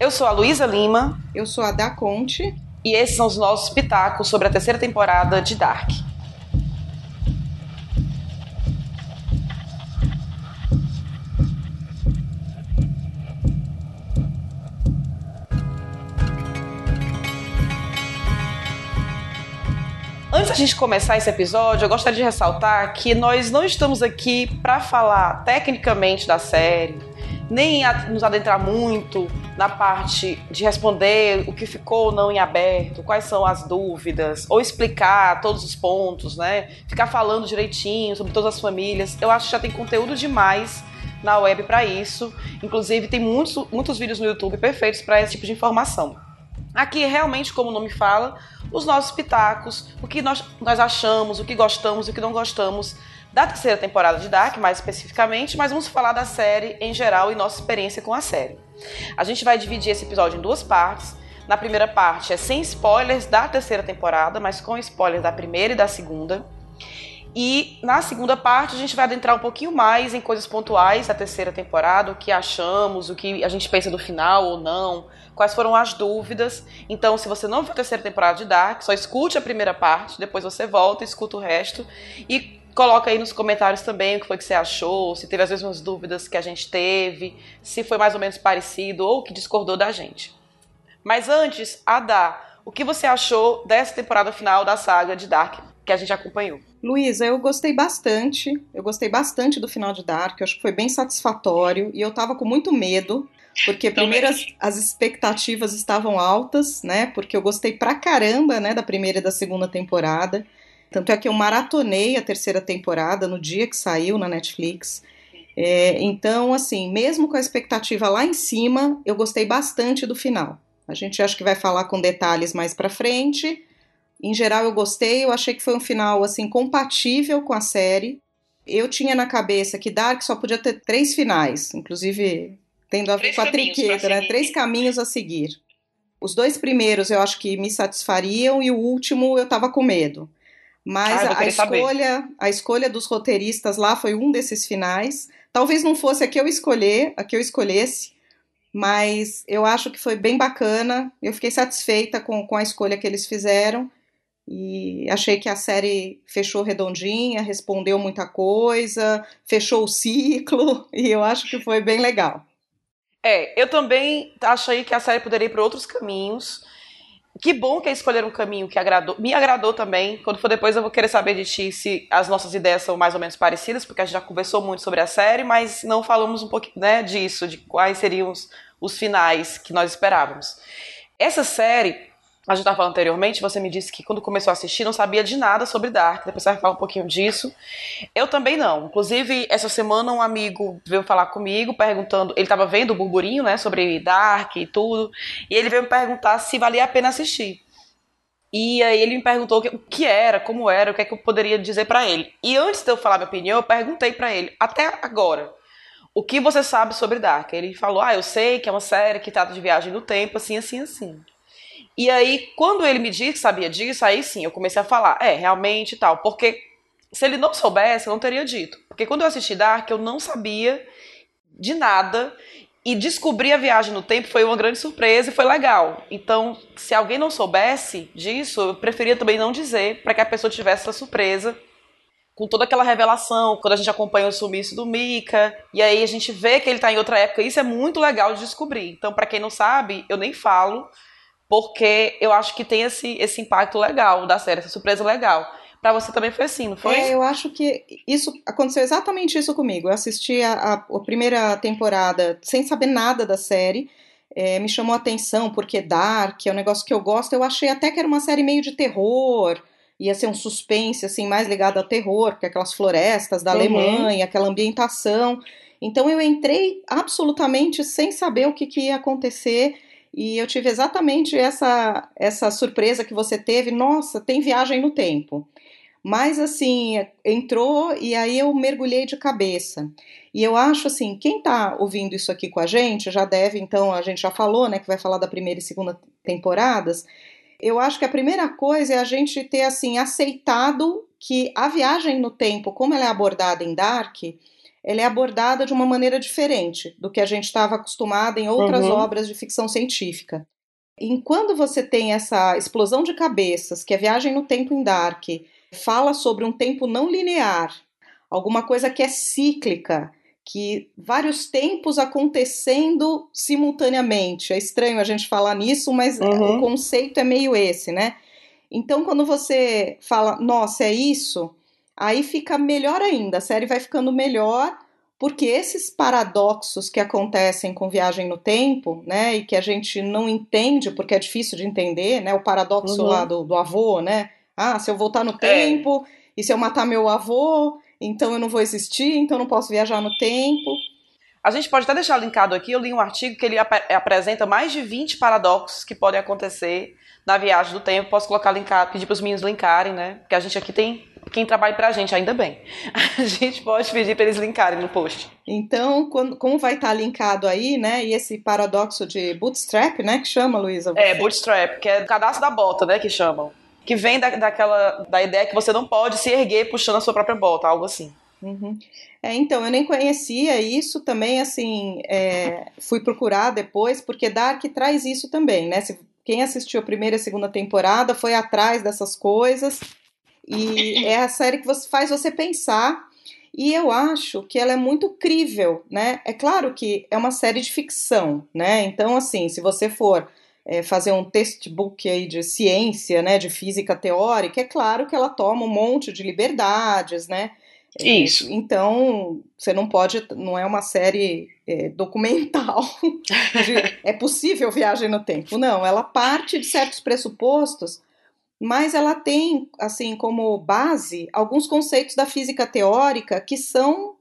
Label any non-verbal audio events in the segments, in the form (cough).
Eu sou a Luísa Lima. Eu sou a Da Conte. E esses são os nossos pitacos sobre a terceira temporada de Dark. Antes da gente começar esse episódio, eu gostaria de ressaltar que nós não estamos aqui para falar tecnicamente da série, nem nos adentrar muito na parte de responder o que ficou ou não em aberto, quais são as dúvidas, ou explicar todos os pontos, né? Ficar falando direitinho sobre todas as famílias. Eu acho que já tem conteúdo demais na web para isso. Inclusive, tem muitos, muitos vídeos no YouTube perfeitos para esse tipo de informação. Aqui, realmente, como o nome fala, os nossos pitacos, o que nós, nós achamos, o que gostamos, o que não gostamos da terceira temporada de Dark, mais especificamente, mas vamos falar da série em geral e nossa experiência com a série. A gente vai dividir esse episódio em duas partes. Na primeira parte é sem spoilers da terceira temporada, mas com spoilers da primeira e da segunda. E na segunda parte a gente vai adentrar um pouquinho mais em coisas pontuais da terceira temporada, o que achamos, o que a gente pensa do final ou não, quais foram as dúvidas. Então, se você não viu a terceira temporada de Dark, só escute a primeira parte, depois você volta, escuta o resto e Coloca aí nos comentários também o que foi que você achou, se teve as mesmas dúvidas que a gente teve, se foi mais ou menos parecido ou que discordou da gente. Mas antes, Ada, o que você achou dessa temporada final da saga de Dark que a gente acompanhou? Luísa, eu gostei bastante. Eu gostei bastante do final de Dark. Eu acho que foi bem satisfatório e eu tava com muito medo. Porque primeiro as, as, expectativas estavam altas, né? Porque eu gostei pra caramba, né, da primeira e da segunda temporada. Tanto é que eu maratonei a terceira temporada no dia que saiu na Netflix. É, então, assim, mesmo com a expectativa lá em cima, eu gostei bastante do final. A gente acha que vai falar com detalhes mais para frente. Em geral, eu gostei. Eu achei que foi um final assim compatível com a série. Eu tinha na cabeça que Dark só podia ter três finais, inclusive tendo a ver com a triqueta, né? Três caminhos a seguir. Os dois primeiros eu acho que me satisfariam e o último eu tava com medo. Mas ah, a, escolha, a escolha dos roteiristas lá foi um desses finais. Talvez não fosse a que eu escolher, a que eu escolhesse, mas eu acho que foi bem bacana. Eu fiquei satisfeita com, com a escolha que eles fizeram e achei que a série fechou redondinha, respondeu muita coisa, fechou o ciclo (laughs) e eu acho que foi bem legal. É, eu também achei que a série poderia ir para outros caminhos. Que bom que é escolher um caminho que agradou, me agradou também. Quando for depois eu vou querer saber de ti se as nossas ideias são mais ou menos parecidas, porque a gente já conversou muito sobre a série, mas não falamos um pouquinho né, disso, de quais seriam os, os finais que nós esperávamos. Essa série, a gente estava falando anteriormente, você me disse que quando começou a assistir não sabia de nada sobre Dark, depois você vai falar um pouquinho disso. Eu também não. Inclusive, essa semana um amigo veio falar comigo, perguntando, ele estava vendo o burburinho, né, sobre Dark e tudo, e ele veio me perguntar se valia a pena assistir. E aí ele me perguntou o que era, como era, o que é que eu poderia dizer para ele. E antes de eu falar minha opinião, eu perguntei para ele, até agora, o que você sabe sobre Dark? Ele falou, ah, eu sei que é uma série que trata de viagem no tempo, assim, assim, assim. E aí, quando ele me disse que sabia disso, aí sim, eu comecei a falar, é, realmente e tal. Porque se ele não soubesse, eu não teria dito. Porque quando eu assisti Dark, eu não sabia de nada. E descobrir a viagem no tempo foi uma grande surpresa e foi legal. Então, se alguém não soubesse disso, eu preferia também não dizer, para que a pessoa tivesse essa surpresa com toda aquela revelação, quando a gente acompanha o sumiço do Mika, e aí a gente vê que ele está em outra época, isso é muito legal de descobrir. Então, para quem não sabe, eu nem falo, porque eu acho que tem esse, esse impacto legal da série, essa surpresa legal. Para você também foi assim, não foi? É, eu acho que isso aconteceu exatamente isso comigo. Eu assisti a, a, a primeira temporada sem saber nada da série. É, me chamou a atenção porque Dark é um negócio que eu gosto. Eu achei até que era uma série meio de terror, ia ser um suspense assim mais ligado ao terror, porque aquelas florestas da uhum. Alemanha, aquela ambientação. Então eu entrei absolutamente sem saber o que, que ia acontecer e eu tive exatamente essa, essa surpresa que você teve. Nossa, tem viagem no tempo. Mas assim, entrou e aí eu mergulhei de cabeça. E eu acho assim, quem está ouvindo isso aqui com a gente já deve, então, a gente já falou, né, que vai falar da primeira e segunda temporadas. Eu acho que a primeira coisa é a gente ter assim aceitado que a viagem no tempo, como ela é abordada em Dark, ela é abordada de uma maneira diferente do que a gente estava acostumado em outras Uhum. obras de ficção científica. E quando você tem essa explosão de cabeças, que a viagem no tempo em Dark fala sobre um tempo não linear, alguma coisa que é cíclica, que vários tempos acontecendo simultaneamente. É estranho a gente falar nisso, mas Uhum. o conceito é meio esse, né? Então, quando você fala, nossa, é isso, aí fica melhor ainda, a série vai ficando melhor, porque esses paradoxos que acontecem com viagem no tempo, né, e que a gente não entende, porque é difícil de entender, né, o paradoxo Uhum. lá do, do avô, né, ah, se eu voltar no É. tempo, e se eu matar meu avô, então eu não vou existir, então eu não posso viajar no tempo. A gente pode até deixar linkado aqui, eu li um artigo que ele ap- apresenta mais de 20 paradoxos que podem acontecer na viagem do tempo. Posso colocar linkado, pedir para os meninos linkarem, né? Porque a gente aqui tem quem trabalha pra gente, ainda bem. (laughs) A gente pode pedir para eles linkarem no post. Então, quando- como vai estar linkado aí, né, e esse paradoxo de bootstrap, né, que chama, Luísa? É, bootstrap, que é o cadastro da bota, né, que chamam. Que vem da, daquela da ideia que você não pode se erguer puxando a sua própria bota, algo assim. Uhum. É, então, eu nem conhecia isso também, assim, é, fui procurar depois, porque Dark traz isso também, né? Se, quem assistiu a primeira e a segunda temporada foi atrás dessas coisas, (laughs) e é a série que você, faz você pensar, e eu acho que ela é muito crível, né? É claro que é uma série de ficção, né? Então, assim, se você for é, fazer um textbook aí de ciência, né, de física teórica, é claro que ela toma um monte de liberdades, né? É, Isso. Então, você não pode, não é uma série é, documental. (laughs) de, é possível viagem no tempo. Não, ela parte de certos pressupostos, mas ela tem, assim, como base, alguns conceitos da física teórica que são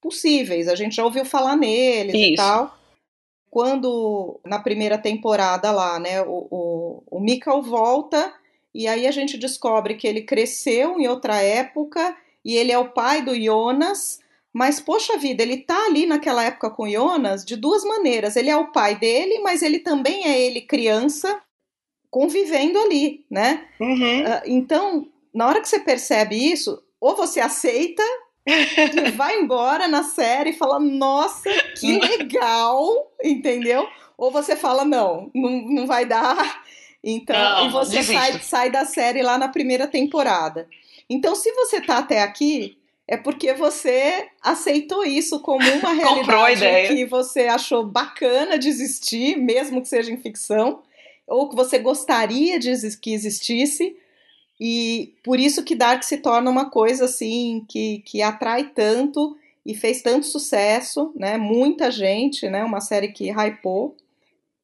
possíveis. A gente já ouviu falar neles e Isso. tal. Quando, na primeira temporada lá, né, o, o, o Mikkel volta e aí a gente descobre que ele cresceu em outra época e ele é o pai do Jonas, mas poxa vida, ele tá ali naquela época com o Jonas de duas maneiras. Ele é o pai dele, mas ele também é ele criança convivendo ali, né? Uhum. Ah, Então, na hora que você percebe isso, ou você aceita e (laughs) vai embora na série e fala, nossa, que legal, entendeu? Ou você fala, não, não, não vai dar. Então, Não, e você sai, sai da série lá na primeira temporada. Então, se você tá até aqui, é porque você aceitou isso como uma (laughs) realidade que você achou bacana de existir, mesmo que seja em ficção, ou que você gostaria de que existisse. E por isso que Dark se torna uma coisa assim que, que atrai tanto e fez tanto sucesso, né? Muita gente, né? Uma série que hypou.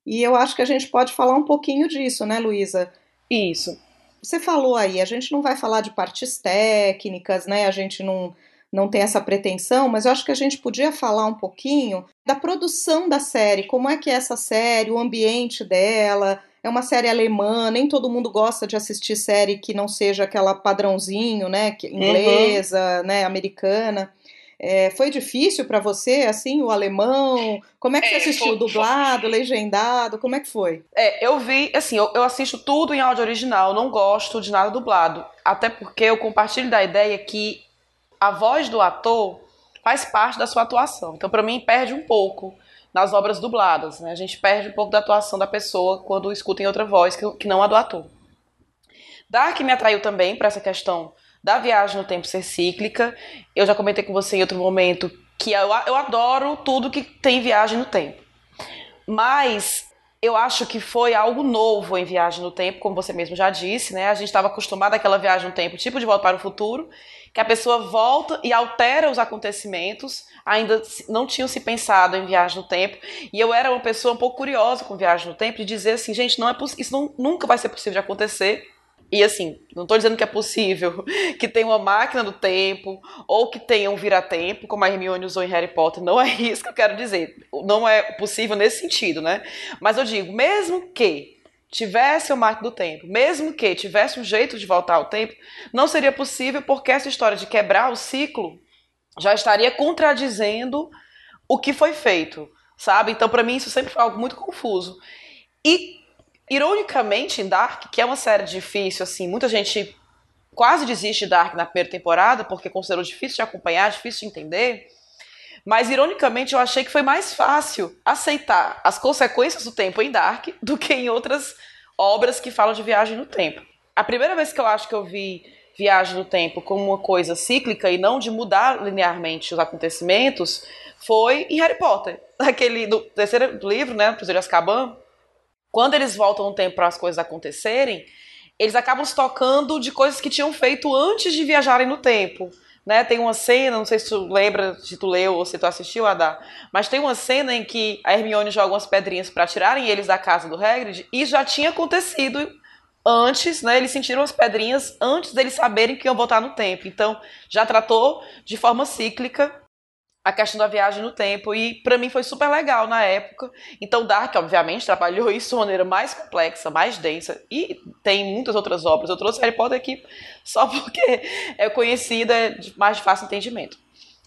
E eu acho que a gente pode falar um pouquinho disso, né, Luísa? Isso. Você falou aí, a gente não vai falar de partes técnicas, né? A gente não, não tem essa pretensão, mas eu acho que a gente podia falar um pouquinho da produção da série, como é que é essa série, o ambiente dela. É uma série alemã, nem todo mundo gosta de assistir série que não seja aquela padrãozinho, né? que- Inglesa, né? Americana. É, foi difícil para você, assim, o alemão? Como é que É, você assistiu? foi- Dublado, legendado? Como é que foi? É, eu vi, assim, eu, eu assisto tudo em áudio original, não gosto de nada dublado. Até porque eu compartilho da ideia que a voz do ator faz parte da sua atuação. Então, pra mim, perde um pouco nas obras dubladas, né? A gente perde um pouco da atuação da pessoa quando escuta em outra voz que, que não a do ator. Dark me atraiu também para essa questão da viagem no tempo ser cíclica. Eu já comentei com você em outro momento que eu, eu adoro tudo que tem viagem no tempo. Mas eu acho que foi algo novo em Viagem no Tempo, como você mesmo já disse, né? A gente estava acostumado àquela viagem no tempo, tipo de Volta para o Futuro, que a pessoa volta e altera os acontecimentos, ainda não tinham se pensado em Viagem no Tempo, e eu era uma pessoa um pouco curiosa com Viagem no Tempo, de dizer assim, gente, não é isso não- nunca vai ser possível de acontecer, e assim, não estou dizendo que é possível (laughs) que tenha uma máquina do tempo ou que tenha um vira-tempo, como a Hermione usou em Harry Potter. Não é (laughs) isso que eu quero dizer. Não é possível nesse sentido, né? Mas eu digo, mesmo que tivesse uma máquina do tempo, mesmo que tivesse um jeito de voltar ao tempo, não seria possível porque essa história de quebrar o ciclo já estaria contradizendo o que foi feito, sabe? Então, para mim, isso sempre foi algo muito confuso. E ironicamente, em Dark, que é uma série difícil, assim, muita gente quase desiste de Dark na primeira temporada porque considerou difícil de acompanhar, difícil de entender. Mas, ironicamente, eu achei que foi mais fácil aceitar as consequências do tempo em Dark do que em outras obras que falam de viagem no tempo. A primeira vez que eu acho que eu vi viagem no tempo como uma coisa cíclica e não de mudar linearmente os acontecimentos foi em Harry Potter. (laughs) Aquele do terceiro livro, né, Prisioneiro de Azkaban, quando eles voltam no tempo para as coisas acontecerem, eles acabam se tocando de coisas que tinham feito antes de viajarem no tempo. Né, tem uma cena, não sei se tu lembra, se tu leu ou se tu assistiu, Adá, mas tem uma cena em que a Hermione joga umas pedrinhas para tirarem eles da casa do Hagrid e já tinha acontecido antes, né? Eles sentiram as pedrinhas antes deles saberem que iam voltar no tempo. Então, já tratou de forma cíclica a questão da viagem no tempo e para mim foi super legal na época. Então Dark, obviamente, trabalhou isso de maneira mais complexa, mais densa e tem muitas outras obras. Eu trouxe Harry Potter aqui (laughs) só porque é conhecida, é de mais de fácil entendimento.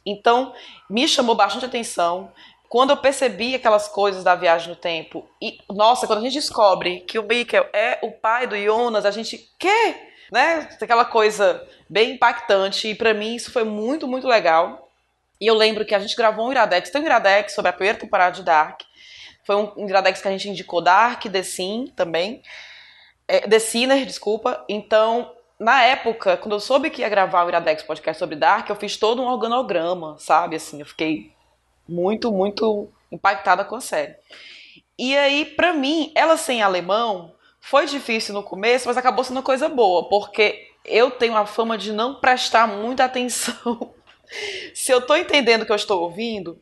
Então, me chamou bastante atenção quando eu percebi aquelas coisas da viagem no tempo, e nossa, quando a gente descobre que o Mikkel é o pai do Jonas, a gente quer, né? Aquela coisa bem impactante, e para mim isso foi muito, muito legal. E eu lembro que a gente gravou um Iradex, tem um Iradex sobre a primeira temporada de Dark. Foi um Iradex que a gente indicou Dark, The Sim também. É, The Sinner, desculpa. Então, na época, quando eu soube que ia gravar o Iradex podcast sobre Dark, eu fiz todo um organograma, sabe? Assim, eu fiquei muito, muito impactada com a série. E aí, para mim, ela sem alemão foi difícil no começo, mas acabou sendo coisa boa, porque eu tenho a fama de não prestar muita atenção. (laughs) Se eu tô entendendo o que eu estou ouvindo,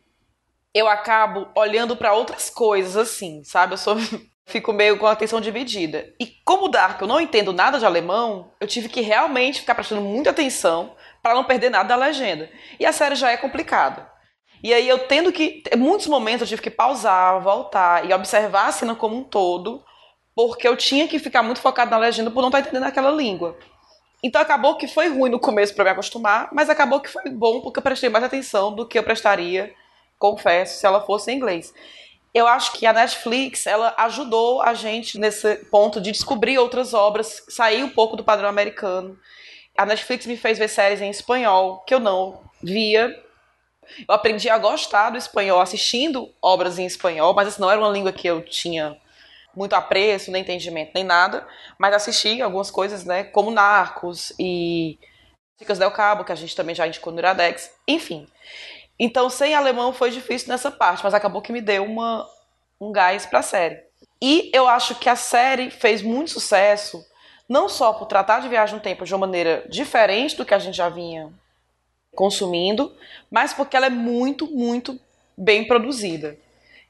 eu acabo olhando para outras coisas assim, sabe? Eu sou (laughs) fico meio com a atenção dividida. E como Dark eu não entendo nada de alemão, eu tive que realmente ficar prestando muita atenção para não perder nada da legenda. E a série já é complicada. E aí eu tendo que. Em muitos momentos eu tive que pausar, voltar e observar a cena como um todo, porque eu tinha que ficar muito focado na legenda por não estar entendendo aquela língua. Então acabou que foi ruim no começo para me acostumar, mas acabou que foi bom porque eu prestei mais atenção do que eu prestaria, confesso, se ela fosse em inglês. Eu acho que a Netflix, ela ajudou a gente nesse ponto de descobrir outras obras, sair um pouco do padrão americano. A Netflix me fez ver séries em espanhol que eu não via eu aprendi a gostar do espanhol assistindo obras em espanhol, mas assim, não era uma língua que eu tinha muito apreço, nem entendimento, nem nada, mas assisti algumas coisas, né, como Narcos e Chicas del Cabo, que a gente também já indicou no Iradex, enfim. Então, sem alemão foi difícil nessa parte, mas acabou que me deu uma, um gás para a série. E eu acho que a série fez muito sucesso, não só por tratar de viagem no tempo de uma maneira diferente do que a gente já vinha consumindo, mas porque ela é muito, muito bem produzida.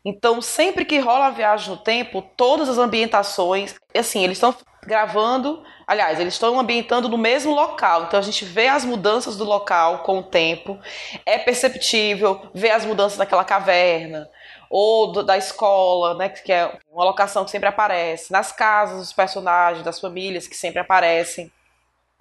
Então, sempre que rola a viagem no tempo, todas as ambientações, assim, eles estão gravando, aliás, eles estão ambientando no mesmo local. Então a gente vê as mudanças do local com o tempo. É perceptível ver as mudanças daquela caverna ou do, da escola, né, que é uma locação que sempre aparece, nas casas dos personagens, das famílias que sempre aparecem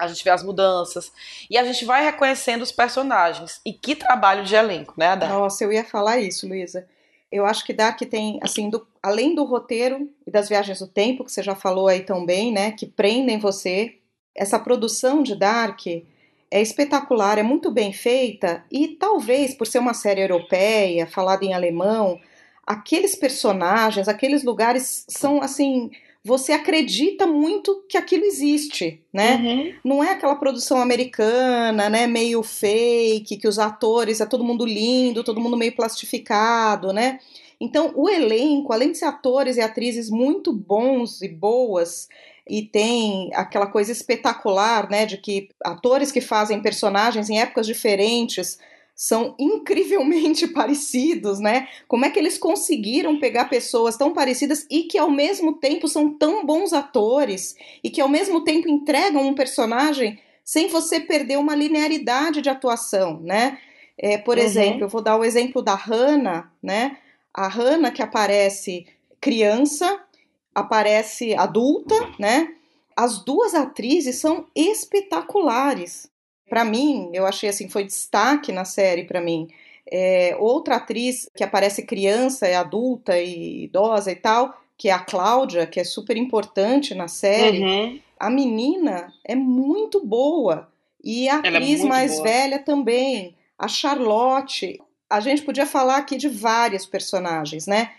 a gente vê as mudanças e a gente vai reconhecendo os personagens. E que trabalho de elenco, né, Adá? Nossa, eu ia falar isso, Luísa. Eu acho que Dark tem, assim, do, além do roteiro e das viagens do tempo, que você já falou aí tão bem, né, que prendem você, essa produção de Dark é espetacular, é muito bem feita e talvez por ser uma série europeia, falada em alemão, aqueles personagens, aqueles lugares são, assim, você acredita muito que aquilo existe, né? Uhum. Não é aquela produção americana, né, meio fake, que os atores é todo mundo lindo, todo mundo meio plastificado, né? Então, o elenco, além de ser atores e atrizes muito bons e boas, e tem aquela coisa espetacular, né, de que atores que fazem personagens em épocas diferentes são incrivelmente (laughs) parecidos, né? Como é que eles conseguiram pegar pessoas tão parecidas e que ao mesmo tempo são tão bons atores e que ao mesmo tempo entregam um personagem sem você perder uma linearidade de atuação, né? É, por uhum. exemplo, eu vou dar o exemplo da Hannah, né? A Hannah que aparece criança, aparece adulta, né? As duas atrizes são espetaculares para mim, eu achei assim, foi destaque na série para mim. É, outra atriz que aparece criança, é adulta e idosa e tal, que é a Cláudia, que é super importante na série. Uhum. A menina é muito boa. E a Ela é atriz é mais boa. velha também, a Charlotte. a gente podia falar aqui de vários personagens, né?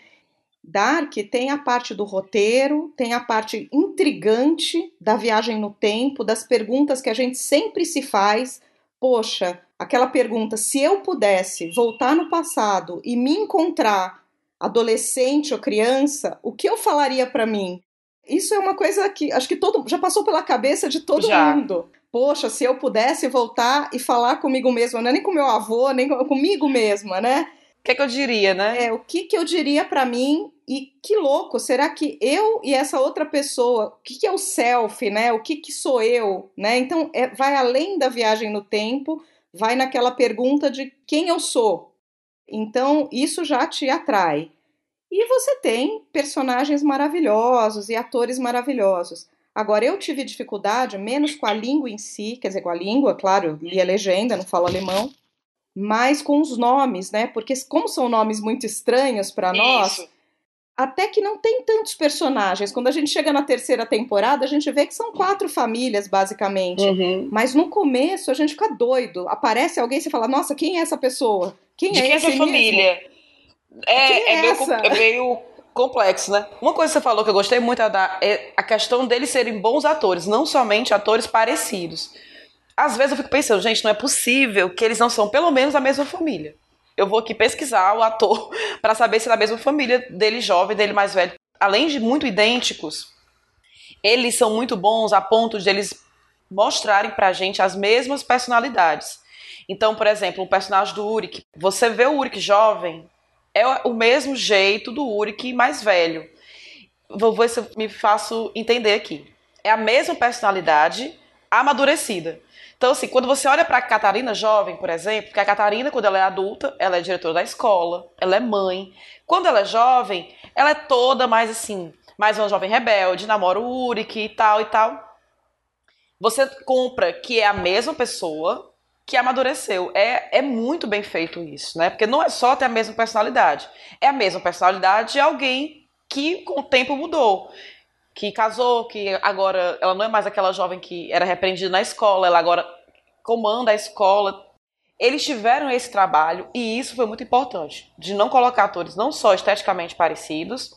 Dark tem a parte do roteiro, tem a parte intrigante da viagem no tempo, das perguntas que a gente sempre se faz. Poxa, aquela pergunta: se eu pudesse voltar no passado e me encontrar adolescente ou criança, o que eu falaria para mim? Isso é uma coisa que acho que todo já passou pela cabeça de todo já. mundo. Poxa, se eu pudesse voltar e falar comigo mesma, não é nem com meu avô, nem comigo mesma, né? O que, é que eu diria, né? É, o que, que eu diria para mim e que louco, será que eu e essa outra pessoa, o que, que é o self, né? O que, que sou eu, né? Então, é, vai além da viagem no tempo, vai naquela pergunta de quem eu sou. Então, isso já te atrai. E você tem personagens maravilhosos e atores maravilhosos. Agora, eu tive dificuldade, menos com a língua em si, quer dizer, com a língua, claro, eu li a legenda, não falo alemão, mas com os nomes, né? Porque como são nomes muito estranhos para nós, até que não tem tantos personagens. Quando a gente chega na terceira temporada, a gente vê que são quatro famílias, basicamente. Uhum. Mas no começo a gente fica doido. Aparece alguém e você fala, nossa, quem é essa pessoa? Quem De é quem essa família? É, é, é, meio, é, meio, complexo, né? Uma coisa que você falou que eu gostei muito é, da, é a questão deles serem bons atores, não somente atores parecidos às vezes eu fico pensando, gente, não é possível que eles não são pelo menos a mesma família. Eu vou aqui pesquisar o ator (laughs) para saber se é da mesma família dele jovem, dele mais velho. Além de muito idênticos, eles são muito bons a ponto de eles mostrarem pra gente as mesmas personalidades. Então, por exemplo, o personagem do Uric, você vê o Uric jovem, é o mesmo jeito do Uric mais velho. Vou ver se eu me faço entender aqui. É a mesma personalidade amadurecida. Então, assim, quando você olha para a Catarina jovem, por exemplo, porque a Catarina, quando ela é adulta, ela é diretora da escola, ela é mãe. Quando ela é jovem, ela é toda mais assim, mais uma jovem rebelde, namora o Uric e tal e tal. Você compra que é a mesma pessoa que amadureceu. É, é muito bem feito isso, né? Porque não é só ter a mesma personalidade. É a mesma personalidade de alguém que com o tempo mudou que casou, que agora ela não é mais aquela jovem que era repreendida na escola, ela agora comanda a escola. Eles tiveram esse trabalho e isso foi muito importante, de não colocar atores não só esteticamente parecidos,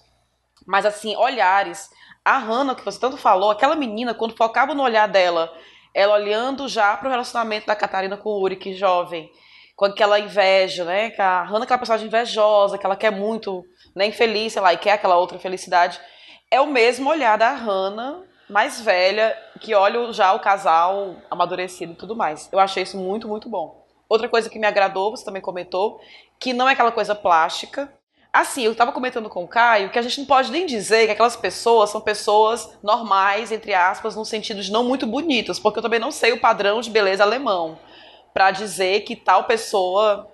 mas assim, olhares. A Hannah, que você tanto falou, aquela menina, quando focava no olhar dela, ela olhando já para o relacionamento da Catarina com o Uric, jovem, com aquela inveja, né? Que a Hannah é aquela personagem invejosa, que ela quer muito, né, infeliz, sei lá, e quer aquela outra felicidade é o mesmo olhar da Hannah, mais velha, que olha já o casal amadurecido e tudo mais. Eu achei isso muito, muito bom. Outra coisa que me agradou, você também comentou, que não é aquela coisa plástica. Assim, eu estava comentando com o Caio que a gente não pode nem dizer que aquelas pessoas são pessoas normais, entre aspas, no sentido de não muito bonitas, porque eu também não sei o padrão de beleza alemão para dizer que tal pessoa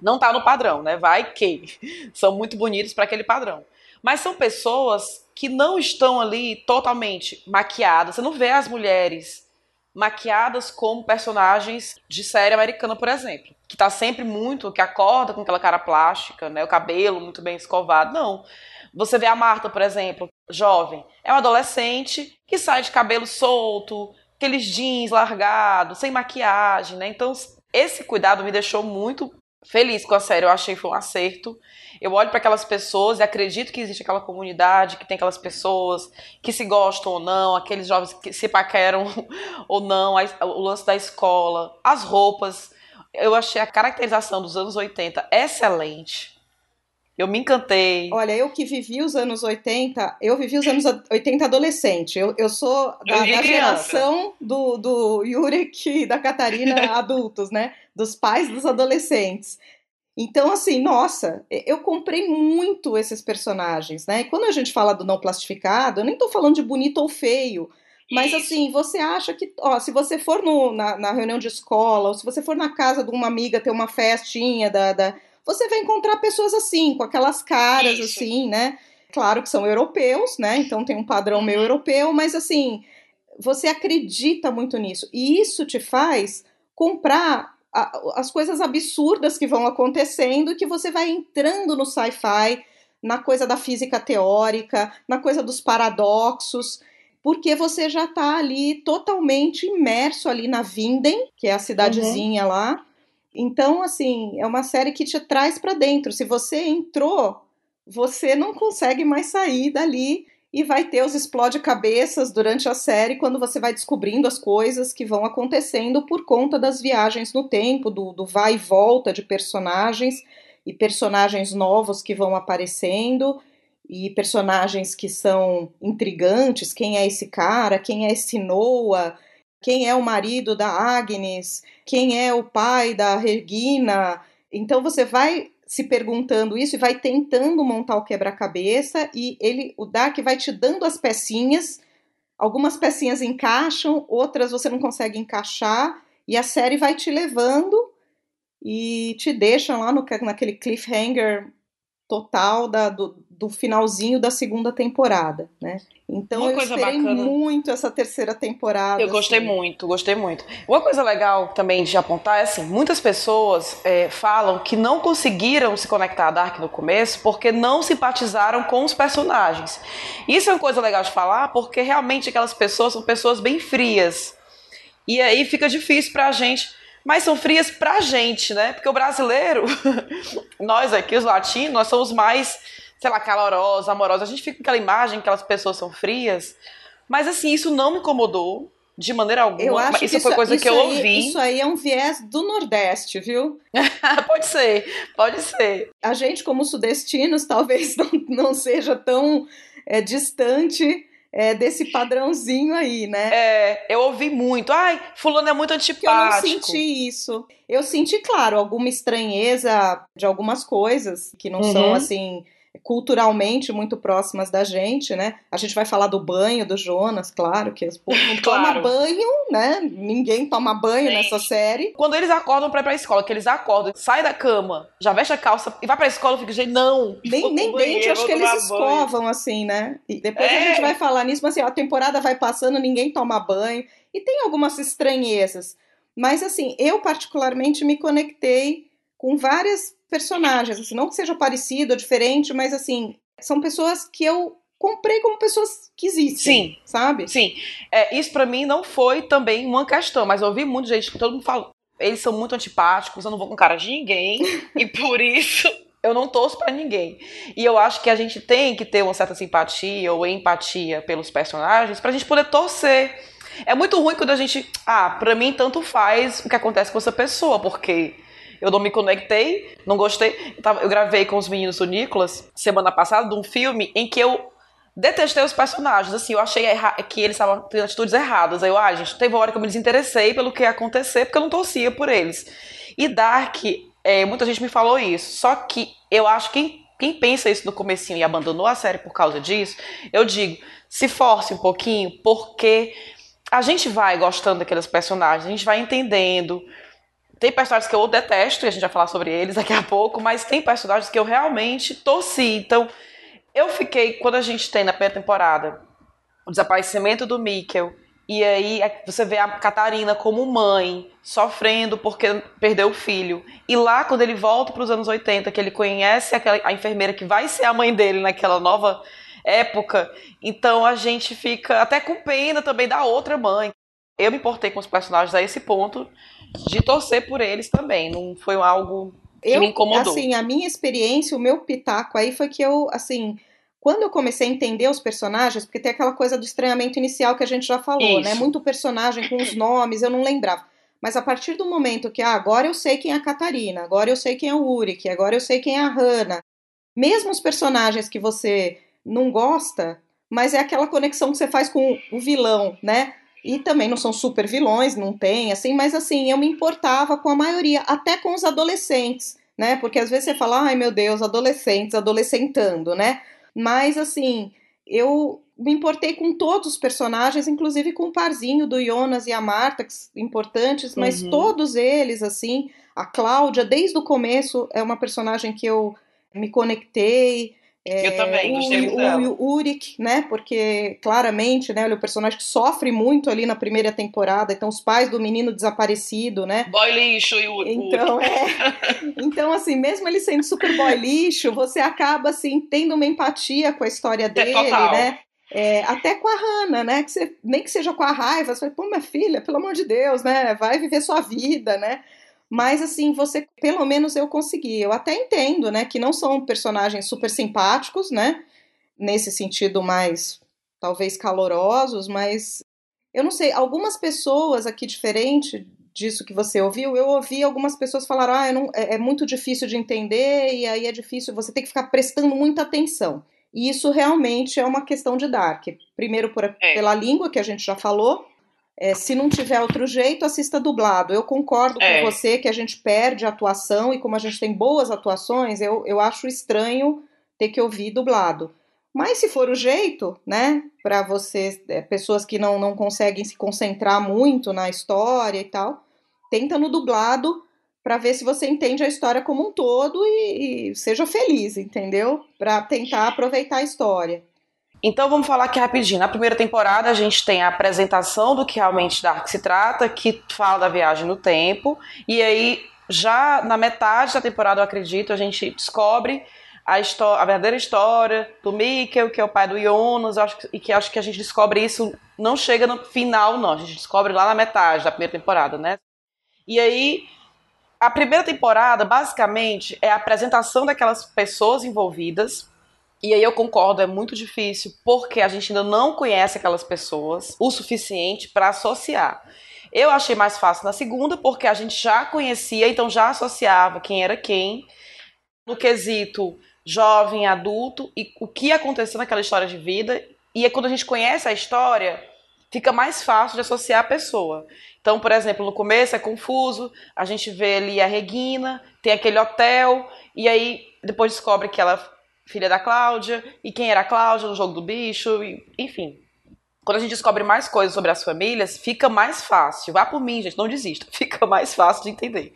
não está no padrão, né? Vai que (laughs) são muito bonitos para aquele padrão. Mas são pessoas que não estão ali totalmente maquiadas. Você não vê as mulheres maquiadas como personagens de série americana, por exemplo. Que tá sempre muito, que acorda com aquela cara plástica, né? O cabelo muito bem escovado. Não. Você vê a Marta, por exemplo, jovem. É uma adolescente que sai de cabelo solto, aqueles jeans largados, sem maquiagem, né? Então, esse cuidado me deixou muito feliz com a série. Eu achei que foi um acerto. Eu olho para aquelas pessoas e acredito que existe aquela comunidade, que tem aquelas pessoas que se gostam ou não, aqueles jovens que se paqueram (laughs) ou não, o lance da escola, as roupas. Eu achei a caracterização dos anos 80 excelente. Eu me encantei. Olha, eu que vivi os anos 80, eu vivi os anos 80 adolescente. Eu, eu sou da, eu da geração do, do Yurek e da Catarina (laughs) adultos, né? Dos pais dos adolescentes. Então, assim, nossa, eu comprei muito esses personagens, né? E quando a gente fala do não plastificado, eu nem tô falando de bonito ou feio. Mas assim, você acha que, ó, se você for no, na, na, reunião de escola, ou se você for na casa de uma amiga ter uma festinha da, da você vai encontrar pessoas assim, com aquelas caras Isso. assim, né? Claro que são europeus, né? Então tem um padrão meio uhum. europeu, mas assim, você acredita muito nisso. E isso te faz comprar as coisas absurdas que vão acontecendo e que você vai entrando no sci-fi, na coisa da física teórica, na coisa dos paradoxos, porque você já está ali totalmente imerso ali na Vinden, que é a cidadezinha uhum. lá, Então, assim, é uma série que te traz para dentro. Se você entrou, você não consegue mais sair dali e vai ter os explode-cabeças durante a série quando você vai descobrindo as coisas que vão acontecendo por conta das viagens no tempo, do, do vai e volta de personagens e personagens novos que vão aparecendo e personagens que são intrigantes. Quem é esse cara? Quem é esse Noah? Quem é o marido da Agnes? Quem é o pai da Regina? Então você vai se perguntando isso e vai tentando montar o quebra-cabeça e ele, o Dark vai te dando as pecinhas. Algumas pecinhas encaixam, outras você não consegue encaixar e a série vai te levando e te deixa lá no, naquele cliffhanger total da, do, do finalzinho da segunda temporada, né? Então Uma eu coisa esperei bacana. muito essa terceira temporada. Eu gostei assim. muito, gostei muito. Uma coisa legal também de apontar é assim, muitas pessoas é, falam que não conseguiram se conectar a Dark no começo porque não simpatizaram com os personagens. Isso é uma coisa legal de falar porque realmente aquelas pessoas são pessoas bem frias. E aí fica difícil pra gente mas são frias pra gente, né? Porque o brasileiro, (laughs) nós aqui, os latinos, nós somos mais, sei lá, calorosos, amorosos. A gente fica com aquela imagem que aquelas pessoas são frias. Mas assim, isso não me incomodou de maneira alguma. Eu acho isso, isso foi coisa que eu aí, ouvi. Isso aí é um viés do Nordeste, viu? (laughs) pode ser, pode ser. A gente, como sudestinos, talvez não, não seja tão é, distante é, desse padrãozinho aí, né? É, eu ouvi muito. Ai, fulano é muito antipático. Eu não senti isso. Eu senti, claro, alguma estranheza de algumas coisas que não uhum. são assim culturalmente muito próximas da gente, né? A gente vai falar do banho do Jonas, claro, que o povo não (laughs) claro. toma banho, né? Ninguém toma banho Sim. nessa série. Quando eles acordam pra ir pra escola, que eles acordam, sai da cama, já veste a calça e vai pra escola, eu fico, gente, não. Nem, nem dente, acho que eles escovam banho. assim, né? E depois é. a gente vai falar nisso, mas assim, a temporada vai passando, ninguém toma banho. E tem algumas estranhezas. Mas assim, eu particularmente me conectei com várias personagens, assim, não que seja parecido ou diferente, mas assim, são pessoas que eu comprei como pessoas que existem, sim, sabe? Sim, é, isso para mim não foi também uma questão, mas eu ouvi muita gente que todo mundo fala, eles são muito antipáticos, eu não vou com cara de ninguém, e (laughs) por isso eu não torço para ninguém. E eu acho que a gente tem que ter uma certa simpatia ou empatia pelos personagens pra gente poder torcer. É muito ruim quando a gente, ah, pra mim tanto faz o que acontece com essa pessoa, porque eu não me conectei, não gostei. Eu, gravei com os meninos do Nicolas semana passada de um filme em que eu detestei os personagens. Assim, eu achei que eles estavam tendo atitudes erradas. Aí eu, ah, gente, teve uma hora que eu me desinteressei pelo que ia acontecer, porque eu não torcia por eles. E Dark, é, muita gente me falou isso. Só que eu acho que quem pensa isso no comecinho e abandonou a série por causa disso, eu digo, se force um pouquinho, porque a gente vai gostando daqueles personagens, a gente vai entendendo tem personagens que eu detesto, e a gente vai falar sobre eles daqui a pouco, mas tem personagens que eu realmente torci. Então, eu fiquei, quando a gente tem na primeira temporada o desaparecimento do Mikkel, e aí você vê a Catarina como mãe, sofrendo porque perdeu o filho. E lá, quando ele volta para os anos 80, que ele conhece aquela, a enfermeira que vai ser a mãe dele naquela nova época, então a gente fica até com pena também da outra mãe. Eu me importei com os personagens a esse ponto de torcer por eles também. Não foi algo que eu, me incomodou. Assim, a minha experiência, o meu pitaco aí foi que eu, assim, quando eu comecei a entender os personagens, porque tem aquela coisa do estranhamento inicial que a gente já falou, né? Isso. né? Muito personagem com os nomes, eu não lembrava. Mas a partir do momento que, ah, agora eu sei quem é a Catarina, agora eu sei quem é o Uric, agora eu sei quem é a Hannah. Mesmo os personagens que você não gosta, mas é aquela conexão que você faz com o vilão, né? E também não são super vilões, não tem, assim, mas assim, eu me importava com a maioria, até com os adolescentes, né? Porque às vezes você fala, ai meu Deus, adolescentes, adolescentando, né? Mas assim, eu me importei com todos os personagens, inclusive com o parzinho do Jonas e a Marta, que são importantes, mas uhum. todos eles, assim, a Cláudia, desde o começo, é uma personagem que eu me conectei, é, eu também, gostei o, o, o Uric, né? Porque claramente, né? Ele é um personagem que sofre muito ali na primeira temporada. Então, os pais do menino desaparecido, né? Boy lixo e o Então, é. (laughs) Então, assim, mesmo ele sendo super boy lixo, você acaba, assim, tendo uma empatia com a história é dele, é, né? É, até com a Hannah, né? Que você, nem que seja com a raiva, você fala, pô, minha filha, pelo amor de Deus, né? Vai viver sua vida, né? Mas assim, você, pelo menos eu consegui. Eu até entendo, né, que não são personagens super simpáticos, né? Nesse sentido mais talvez calorosos, mas eu não sei, algumas pessoas aqui diferente disso que você ouviu, eu ouvi algumas pessoas falar, ah, não, é, é muito difícil de entender e aí é difícil, você tem que ficar prestando muita atenção. E isso realmente é uma questão de Dark. Primeiro por, é. pela língua que a gente já falou, é, se não tiver outro jeito, assista dublado. Eu concordo é. com você que a gente perde a atuação e como a gente tem boas atuações, eu, eu acho estranho ter que ouvir dublado. Mas se for o jeito, né, para vocês, é, pessoas que não, não conseguem se concentrar muito na história e tal, tenta no dublado para ver se você entende a história como um todo e, e seja feliz, entendeu? Para tentar aproveitar a história. Então vamos falar aqui rapidinho. Na primeira temporada a gente tem a apresentação do que realmente Dark se trata, que fala da viagem no tempo, e aí já na metade da temporada, eu acredito, a gente descobre a, a verdadeira história do Mikkel, que é o pai do Jonas, e que acho que a gente descobre isso, não chega no final, não, a gente descobre lá na metade da primeira temporada, né? E aí, a primeira temporada, basicamente, é a apresentação daquelas pessoas envolvidas, e aí eu concordo, é muito difícil, porque a gente ainda não conhece aquelas pessoas o suficiente para associar. Eu achei mais fácil na segunda, porque a gente já conhecia, então já associava quem era quem, no quesito jovem, adulto, e o que aconteceu naquela história de vida. E quando a gente conhece a história, fica mais fácil de associar a pessoa. Então, por exemplo, no começo é confuso, a gente vê ali a Regina, tem aquele hotel, e aí depois descobre que ela filha da Cláudia, e quem era a Cláudia no jogo do bicho, e, enfim. Quando a gente descobre mais coisas sobre as famílias, fica mais fácil. Vá por mim, gente, não desista. (laughs) Fica mais fácil de entender.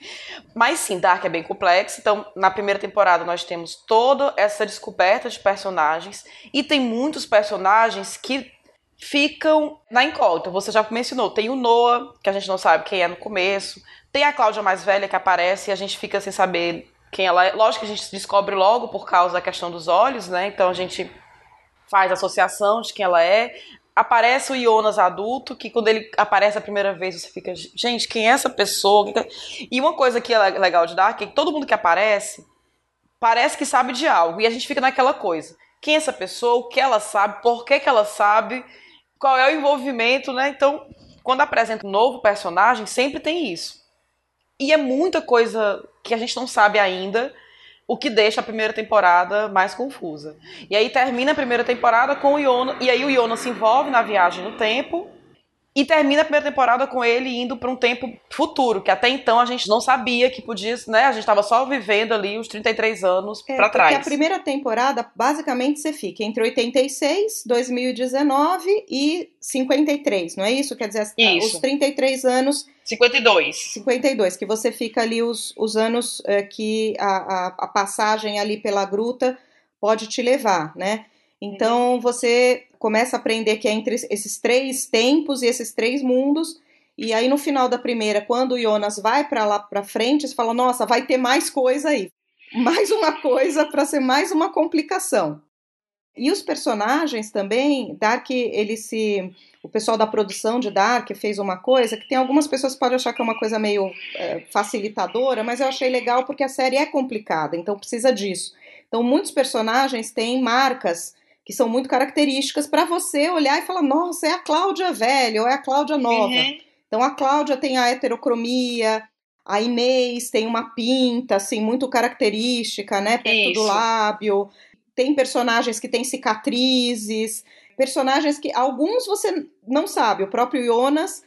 Mas sim, Dark é bem complexo. Então, na primeira temporada, nós temos toda essa descoberta de personagens. E tem muitos personagens que ficam na incógnita. Você já mencionou, tem o Noah, que a gente não sabe quem é no começo. Tem a Cláudia mais velha que aparece e a gente fica sem saber quem ela é. Lógico que a gente descobre logo por causa da questão dos olhos, né? Então a gente faz associação de quem ela é. Aparece o Jonas adulto, que quando ele aparece a primeira vez você fica, gente, quem é essa pessoa? E uma coisa que é legal de dar é que todo mundo que aparece parece que sabe de algo. E a gente fica naquela coisa. Quem é essa pessoa? O que ela sabe? Por que, que ela sabe? Qual é o envolvimento, né? Então, quando apresenta um novo personagem, sempre tem isso. E é muita coisa que a gente não sabe ainda, o que deixa a primeira temporada mais confusa. E aí termina a primeira temporada com o Yono, e aí o Yono se envolve na viagem no tempo, e termina a primeira temporada com ele indo para um tempo futuro, que até então a gente não sabia que podia, né? A gente estava só vivendo ali os 33 anos é, para trás. Porque a primeira temporada, basicamente, você fica entre 86, 2019 e 53, não é isso? Quer dizer, isso. os 33 anos. 52. 52, que você fica ali os, os anos é, que a, a, a passagem ali pela gruta pode te levar, né? Então uhum. você começa a aprender que é entre esses três tempos e esses três mundos. E aí no final da primeira, quando o Jonas vai para lá para frente, você fala: "Nossa, vai ter mais coisa aí. Mais uma coisa para ser mais uma complicação". E os personagens também, Dark, ele se. O pessoal da produção de Dark fez uma coisa que tem algumas pessoas que podem achar que é uma coisa meio é, facilitadora, mas eu achei legal porque a série é complicada, então precisa disso. Então, muitos personagens têm marcas que são muito características para você olhar e falar: nossa, é a Cláudia velha ou é a Cláudia nova. Uhum. Então a Cláudia tem a heterocromia, a Inês tem uma pinta assim muito característica, né, perto Isso. do lábio. Tem personagens que têm cicatrizes, personagens que alguns você não sabe. O próprio Jonas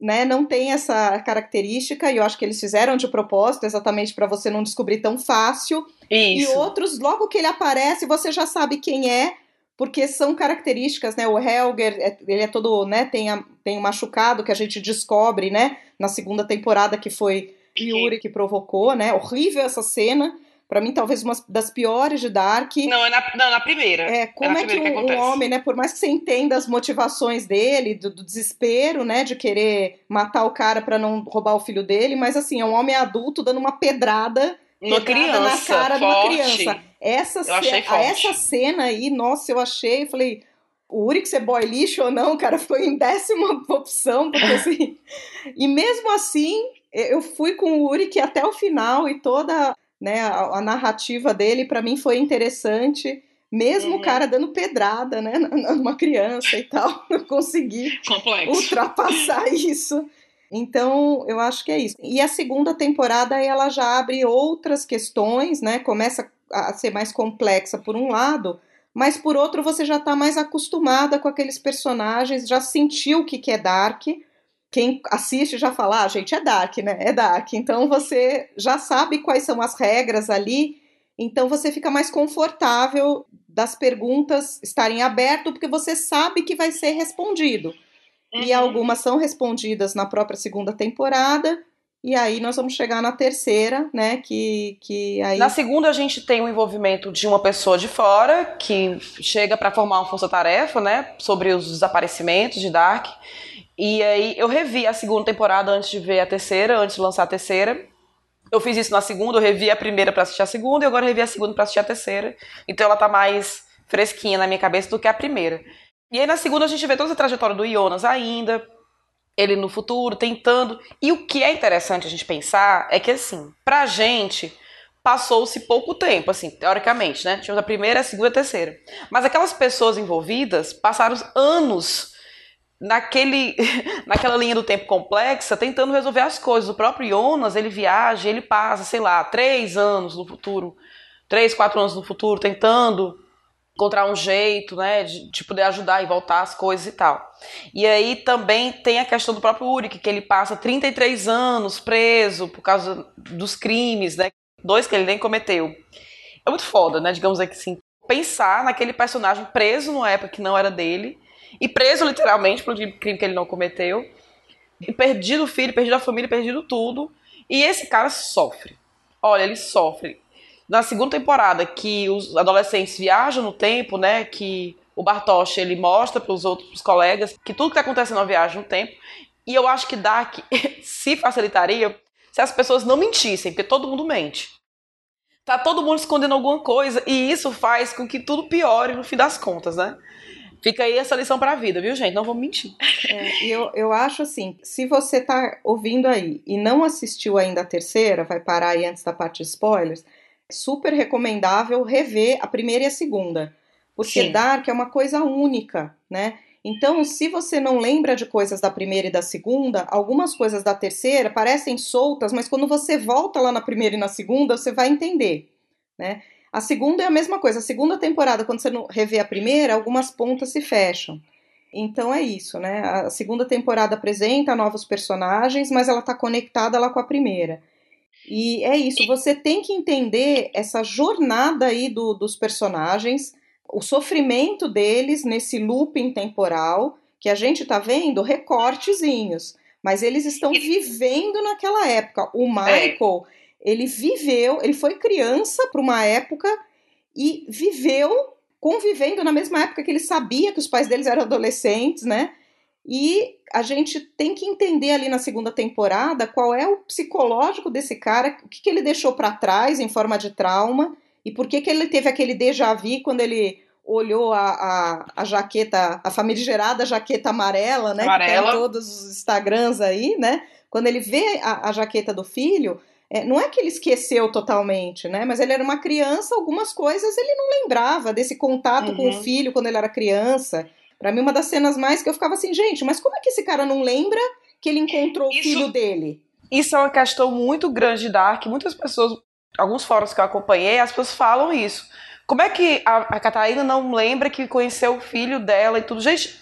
né, não tem essa característica, e eu acho que eles fizeram de propósito, exatamente para você não descobrir tão fácil. Isso. E outros, logo que ele aparece, você já sabe quem é, porque são características, né? O Helger, é, ele é todo, né? Tem, a, tem um machucado que a gente descobre, né? Na segunda temporada que foi Yuri que provocou, né? Horrível essa cena. Para mim, talvez uma das piores de Dark. Não, é na, não, na primeira. É, como é, é que, um, que um, homem, né? Por mais que você entenda as motivações dele, do, do desespero, né? De querer matar o cara para não roubar o filho dele, mas assim, é um homem adulto dando uma pedrada uma criança, na cara forte. de uma criança. Essa, eu achei essa cena aí, nossa, eu achei, falei, o Uri ser boy lixo ou não, cara, foi em décima (laughs) opção, porque assim. (laughs) e mesmo assim, eu fui com o Uri que até o final e toda né, a, a narrativa dele para mim foi interessante. Mesmo uhum. o cara dando pedrada, né, numa criança e tal, (laughs) eu consegui Complexo. ultrapassar isso. Então, eu acho que é isso. E a segunda temporada ela já abre outras questões, né? Começa a ser mais complexa por um lado, mas por outro você já está mais acostumada com aqueles personagens, já sentiu o que, que é Dark. Quem assiste já fala, ah, gente, é Dark, né? É Dark. Então você já sabe quais são as regras ali, então você fica mais confortável das perguntas estarem abertas, porque você sabe que vai ser respondido. Uhum. E algumas são respondidas na própria segunda temporada, e aí nós vamos chegar na terceira, né? Que, que aí... Na segunda a gente tem o envolvimento de uma pessoa de fora que chega para formar uma força-tarefa, né? Sobre os desaparecimentos de Dark. E aí eu revi a segunda temporada antes de ver a terceira, antes de lançar a terceira. Eu fiz isso na segunda, eu revi a primeira para assistir a segunda e agora revi a segunda para assistir a terceira. Então ela tá mais fresquinha na minha cabeça do que a primeira. E aí na segunda a gente vê toda a trajetória do Jonas ainda, ele no futuro, tentando. E o que é interessante a gente pensar é que, assim, pra gente, passou-se pouco tempo, assim, teoricamente, né? Tínhamos a primeira, a segunda a terceira. Mas aquelas pessoas envolvidas passaram anos naquele, (laughs) naquela linha do tempo complexa, tentando resolver as coisas. O próprio Jonas, ele viaja, ele passa, sei lá, três anos no futuro, três, quatro anos no futuro, tentando encontrar um jeito, né, de, de, poder ajudar e voltar as coisas e tal. E aí também tem a questão do próprio Uric, que ele passa 33 anos preso por causa dos crimes, né, dois que ele nem cometeu. É muito foda, né, digamos assim, pensar naquele personagem preso numa época que não era dele, e preso literalmente pelo crime que ele não cometeu, e perdido o filho, perdido a família, perdido tudo, e esse cara sofre. Olha, ele sofre na segunda temporada que os adolescentes viajam no tempo, né, que o Bartosz ele mostra para os outros pros colegas que tudo que está acontecendo na viagem no tempo. E eu acho que Dark (laughs) se facilitaria se as pessoas não mentissem, porque todo mundo mente. Tá todo mundo escondendo alguma coisa e isso faz com que tudo piore no fim das contas, né? Fica aí essa lição para a vida, viu, gente? Não vamos mentir. É, eu, eu acho assim, se você tá ouvindo aí e não assistiu ainda a terceira, vai parar aí antes da parte de spoilers, super recomendável rever a primeira e a segunda, porque Sim. Dark é uma coisa única, né? Então, se você não lembra de coisas da primeira e da segunda, algumas coisas da terceira parecem soltas, mas quando você volta lá na primeira e na segunda, você vai entender, né? A segunda é a mesma coisa. A segunda temporada, quando você revê a primeira, algumas pontas se fecham. Então é isso, né? A segunda temporada apresenta novos personagens, mas ela está conectada lá com a primeira. E é isso, você tem que entender essa jornada aí do, dos personagens, o sofrimento deles nesse looping temporal, que a gente tá vendo recortezinhos, mas eles estão vivendo naquela época. O Michael, é. ele viveu, ele foi criança para uma época e viveu convivendo na mesma época que ele sabia que os pais deles eram adolescentes, né? E a gente tem que entender ali na segunda temporada qual é o psicológico desse cara, o que, que ele deixou para trás em forma de trauma e por que, que ele teve aquele déjà vu quando ele olhou a, a, a jaqueta, a famigerada jaqueta amarela, né? Amarela. Que tem todos os Instagrams aí, né? Quando ele vê a, a jaqueta do filho, é, não é que ele esqueceu totalmente, né? Mas ele era uma criança, algumas coisas ele não lembrava desse contato uhum. com o uhum. filho quando ele era criança. Para mim, uma das cenas mais que eu ficava assim, gente, mas como é que esse cara não lembra que ele encontrou isso, o filho dele? Isso é uma questão muito grande de Dark. Muitas pessoas, alguns fóruns que eu acompanhei, as pessoas falam isso. Como é que a, a Catarina não lembra que conheceu o filho dela e tudo? Gente,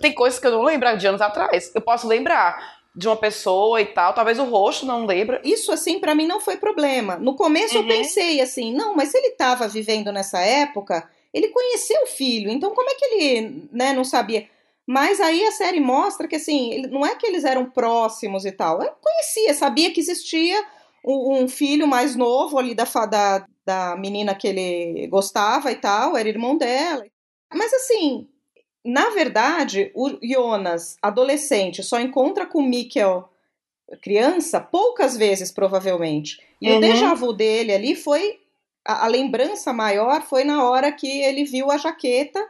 tem coisas que eu não lembro de anos atrás. Eu posso lembrar de uma pessoa e tal, talvez o rosto não lembra. Isso assim para mim não foi problema. No começo uhum. eu pensei assim, não, mas se ele estava vivendo nessa época, ele conheceu o filho, então como é que ele né, não sabia? Mas aí a série mostra que assim, não é que eles eram próximos e tal. Eu conhecia, sabia que existia um, um filho mais novo ali da, da, da menina que ele gostava e tal, era irmão dela. Mas assim, na verdade, o Jonas, adolescente, só encontra com o Mikkel criança poucas vezes, provavelmente. E uhum. o déjà vu dele ali foi a, a lembrança maior foi na hora que ele viu a jaqueta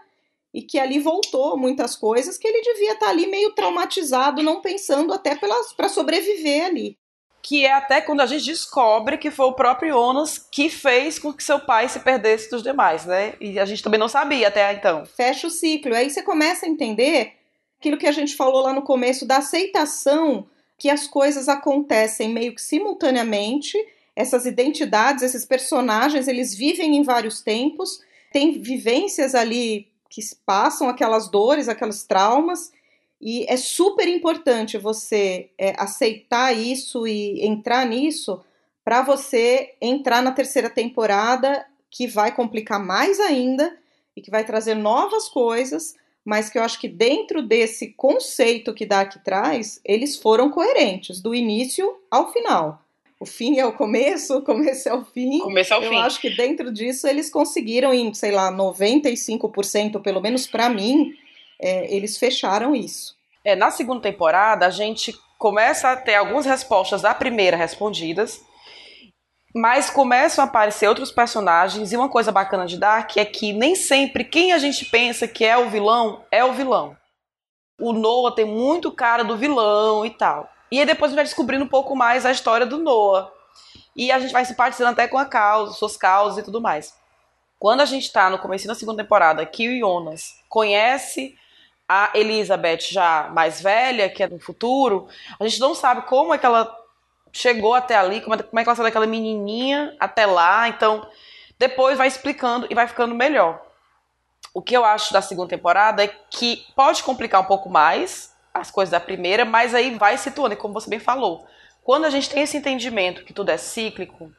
e que ali voltou muitas coisas que ele devia estar tá ali meio traumatizado, não pensando até para sobreviver ali. Que é até quando a gente descobre que foi o próprio Jonas que fez com que seu pai se perdesse dos demais, né? E a gente também não sabia até então. Fecha o ciclo. Aí você começa a entender aquilo que a gente falou lá no começo da aceitação que as coisas acontecem meio que simultaneamente, essas identidades, esses personagens, eles vivem em vários tempos, tem vivências ali que passam aquelas dores, aqueles traumas, e é super importante você é, aceitar isso e entrar nisso para você entrar na terceira temporada, que vai complicar mais ainda e que vai trazer novas coisas, mas que eu acho que dentro desse conceito que Dark traz, eles foram coerentes, do início ao final. O fim é o começo, (laughs) o começo é o fim. Começo é o eu fim. acho que dentro disso eles conseguiram, em, sei lá, 95%, pelo menos para mim, é, eles fecharam isso. É, na segunda temporada, a gente começa a ter algumas respostas da primeira respondidas, mas começam a aparecer outros personagens, e uma coisa bacana de Dark é que nem sempre quem a gente pensa que é o vilão é o vilão. O Noah tem muito cara do vilão e tal. E aí depois a gente vai descobrindo um pouco mais a história do Noah. E a gente vai se particiando até com a causa, suas causas e tudo mais. Quando a gente tá no começo da segunda temporada, que o Jonas conhece a Elizabeth já mais velha, que é do futuro, a gente não sabe como é que ela chegou até ali, como é, como é que ela saiu daquela menininha até lá. Então, depois vai explicando e vai ficando melhor. O que eu acho da segunda temporada é que pode complicar um pouco mais as coisas da primeira, mas aí vai situando, e como você bem falou. Quando a gente tem esse entendimento que tudo é cíclico,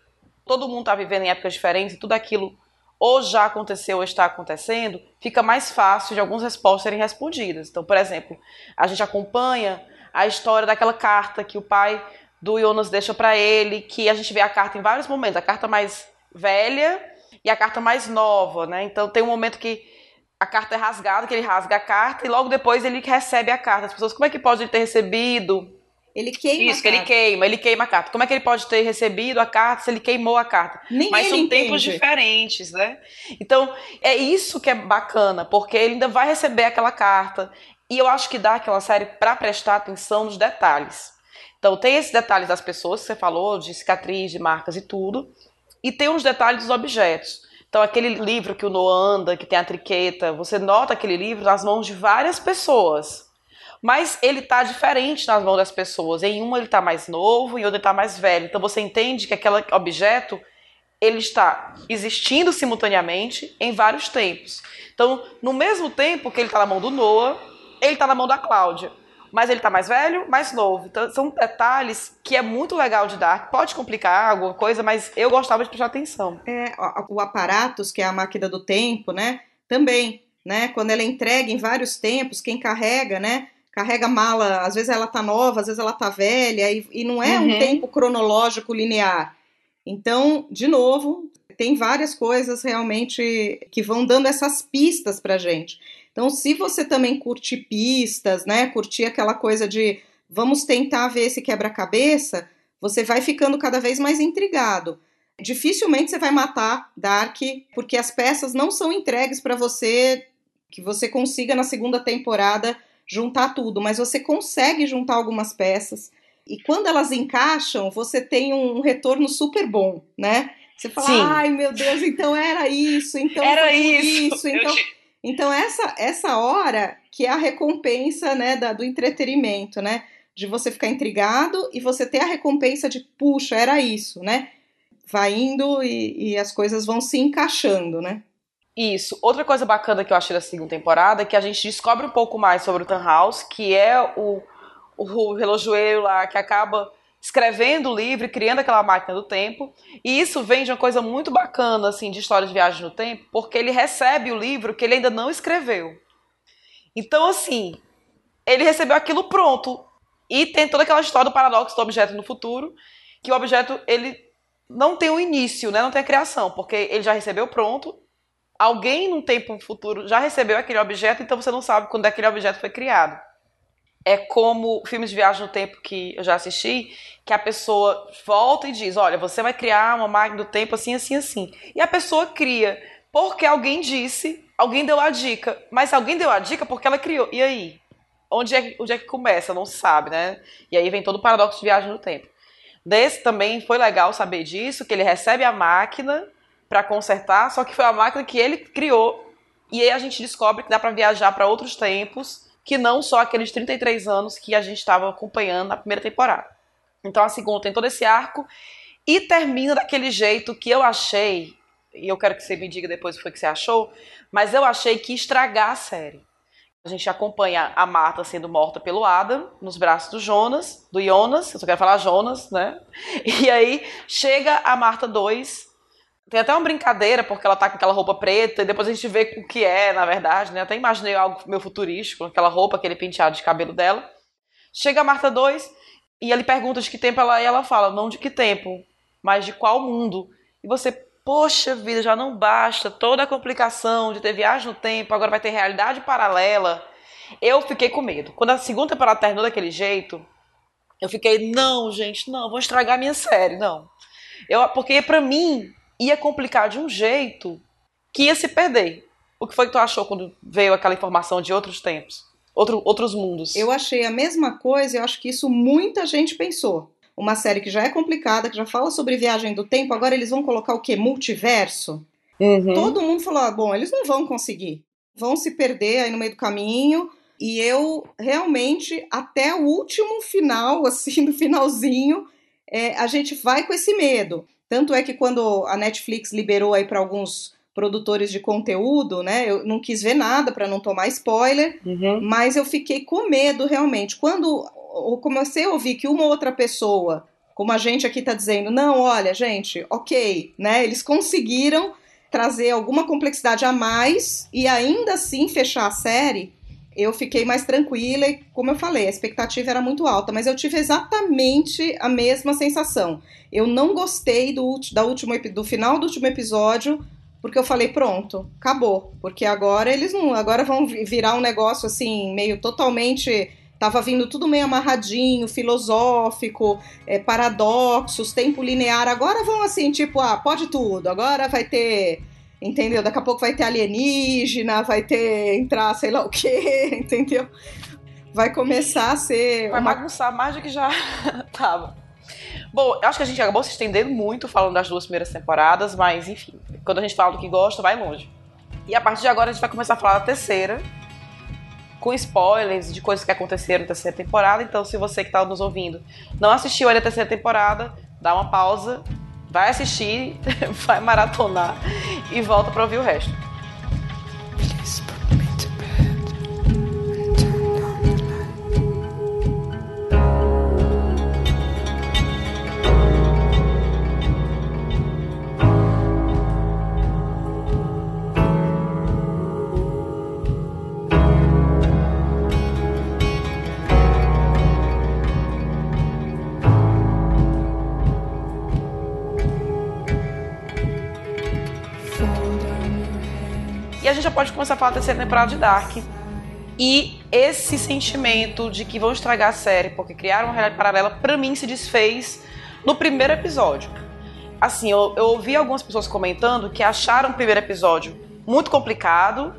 todo mundo está vivendo em épocas diferentes e tudo aquilo ou já aconteceu ou está acontecendo, fica mais fácil de algumas respostas serem respondidas. Então, por exemplo, a gente acompanha a história daquela carta que o pai do Jonas deixa para ele, que a gente vê a carta em vários momentos, a carta mais velha e a carta mais nova, né? Então tem um momento que a carta é rasgada, que ele rasga a carta e logo depois ele recebe a carta. As pessoas, como é que pode ter recebido? Ele queima Isso, que ele queima, ele queima a carta. Como é que ele pode ter recebido a carta se ele queimou a carta? Nem Mas são entende. tempos diferentes, né? Então, é isso que é bacana, porque ele ainda vai receber aquela carta. E eu acho que dá aquela série para prestar atenção nos detalhes. Então, tem esses detalhes das pessoas que você falou, de cicatriz, de marcas e tudo. E tem os detalhes dos objetos. Então, aquele livro que o Noah anda, que tem a triqueta, você nota aquele livro nas mãos de várias pessoas. Mas ele tá diferente nas mãos das pessoas. Em uma ele tá mais novo, em outra ele tá mais velho. Então você entende que aquele objeto ele está existindo simultaneamente em vários tempos. Então, no mesmo tempo que ele está na mão do Noah, ele está na mão da Cláudia. Mas ele está mais velho, mais novo. Então, são detalhes que é muito legal de dar. Pode complicar alguma coisa, mas eu gostava de prestar atenção. É, o aparatos, que é a máquina do tempo, né? Também, né? Quando ela é entrega em vários tempos, quem carrega, né? Carrega mala, às vezes ela tá nova, às vezes ela tá velha, e, e não é Uhum. um tempo cronológico linear. Então, de novo, tem várias coisas realmente que vão dando essas pistas pra gente. Então, se você também curte pistas, né? Curtir aquela coisa de vamos tentar ver esse quebra-cabeça, você vai ficando cada vez mais intrigado. Dificilmente você vai matar Dark, porque as peças não são entregues para você que você consiga na segunda temporada juntar tudo, mas você consegue juntar algumas peças. E quando elas encaixam, você tem um retorno super bom, né? Você fala, Sim. ai meu Deus, então era isso, então Era isso. Eu então, te- então essa essa hora que é a recompensa, né, da, do entretenimento, né? De você ficar intrigado e você ter a recompensa de, puxa, era isso, né? Vai indo e, e as coisas vão se encaixando, né? Isso. Outra coisa bacana que eu achei da segunda temporada é que a gente descobre um pouco mais sobre o Tannhaus, que é o, o relojoeiro lá que acaba escrevendo o livro criando aquela máquina do tempo. E isso vem de uma coisa muito bacana, assim, de história de viagem no tempo, porque ele recebe o livro que ele ainda não escreveu. Então, assim, ele recebeu aquilo pronto. E tem toda aquela história do paradoxo do objeto no futuro, que o objeto, ele não tem um início, né? Não tem a criação, porque ele já recebeu pronto, alguém num tempo futuro já recebeu aquele objeto, então você não sabe quando aquele objeto foi criado. É como filmes de viagem no tempo que eu já assisti, que a pessoa volta e diz: Olha, você vai criar uma máquina do tempo assim, assim, assim. E a pessoa cria, porque alguém disse, alguém deu a dica. Mas alguém deu a dica porque ela criou. E aí? Onde é, onde é que começa? Não sabe, né? E aí vem todo o paradoxo de viagem no tempo. Desse também foi legal saber disso, que ele recebe a máquina para consertar, só que foi a máquina que ele criou. E aí a gente descobre que dá para viajar para outros tempos, que não só aqueles 33 anos que a gente estava acompanhando na primeira temporada. Então a segunda tem todo esse arco e termina daquele jeito que eu achei, e eu quero que você me diga depois o que foi que você achou, mas eu achei que estragar a série. A gente acompanha a Marta sendo morta pelo Adam, nos braços do Jonas, do Jonas, eu só quero falar Jonas, né? E aí chega a Marta 2. Tem até uma brincadeira, porque ela tá com aquela roupa preta, e depois a gente vê o que é, na verdade, né? Até imaginei algo meio futurístico, aquela roupa, aquele penteado de cabelo dela. Chega a Marta 2 e ele pergunta de que tempo ela é, e ela fala, não de que tempo, mas de qual mundo. E você, poxa vida, já não basta toda a complicação de ter viagem no tempo, agora vai ter realidade paralela. Eu fiquei com medo. Quando a segunda temporada terminou daquele jeito, eu fiquei, não, gente, não, vou estragar minha série, não. Eu, porque para mim ia complicar de um jeito que ia se perder. O que foi que tu achou quando veio aquela informação de outros tempos? Outro, outros mundos? Eu achei a mesma coisa, eu acho que isso muita gente pensou uma série que já é complicada, que já fala sobre viagem do tempo, agora eles vão colocar o quê? Multiverso? Uhum. Todo mundo falou: ah, bom, eles não vão conseguir. Vão se perder aí no meio do caminho. E eu realmente, até o último final, (laughs) assim, no finalzinho, é, a gente vai com esse medo. Tanto é que quando a Netflix liberou aí para alguns produtores de conteúdo, né? Eu não quis ver nada para não tomar spoiler, uhum. mas eu fiquei com medo realmente. Quando eu comecei a ouvir que uma outra pessoa, como a gente aqui está dizendo, não, olha, gente, ok, né? Eles conseguiram trazer alguma complexidade a mais e ainda assim fechar a série. Eu fiquei mais tranquila e, como eu falei, a expectativa era muito alta, mas eu tive exatamente a mesma sensação. Eu não gostei do, da último, do final do último episódio, porque eu falei, pronto, acabou. Porque agora eles não. Agora vão virar um negócio assim, meio totalmente Tava vindo tudo meio amarradinho, filosófico, é, paradoxos, tempo linear. Agora vão assim, tipo, ah, pode tudo. Agora vai ter, entendeu? Daqui a pouco vai ter alienígena, vai ter entrar sei lá o quê, (laughs) entendeu? Vai começar a ser. Vai uma... bagunçar mais do que já (laughs) tava. Bom, eu acho que a gente acabou se estendendo muito falando das duas primeiras temporadas, mas enfim, quando a gente fala do que gosta, vai longe. E a partir de agora a gente vai começar a falar da terceira, com spoilers de coisas que aconteceram na terceira temporada. Então, se você que está nos ouvindo não assistiu ainda a terceira temporada, dá uma pausa, vai assistir, (laughs) vai maratonar e volta para ouvir o resto. Pode começar a falar da terceira temporada de Dark. E esse sentimento de que vão estragar a série porque criaram uma realidade paralela, pra mim se desfez no primeiro episódio. Assim, eu, eu ouvi algumas pessoas comentando que acharam o primeiro episódio muito complicado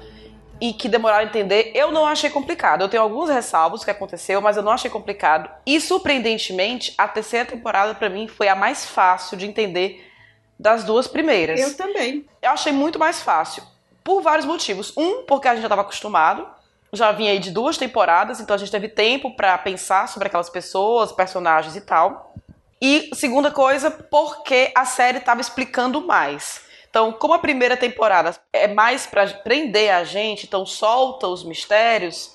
e que demoraram a entender. Eu não achei complicado. Eu tenho alguns ressalvos que aconteceu, mas eu não achei complicado. E surpreendentemente, a terceira temporada para mim foi a mais fácil de entender das duas primeiras. Eu também. Eu achei muito mais fácil por vários motivos. Um, porque a gente já estava acostumado, já vinha aí de duas temporadas, então a gente teve tempo para pensar sobre aquelas pessoas, personagens e tal. E segunda coisa, porque a série estava explicando mais. Então, como a primeira temporada é mais para prender a gente, então solta os mistérios,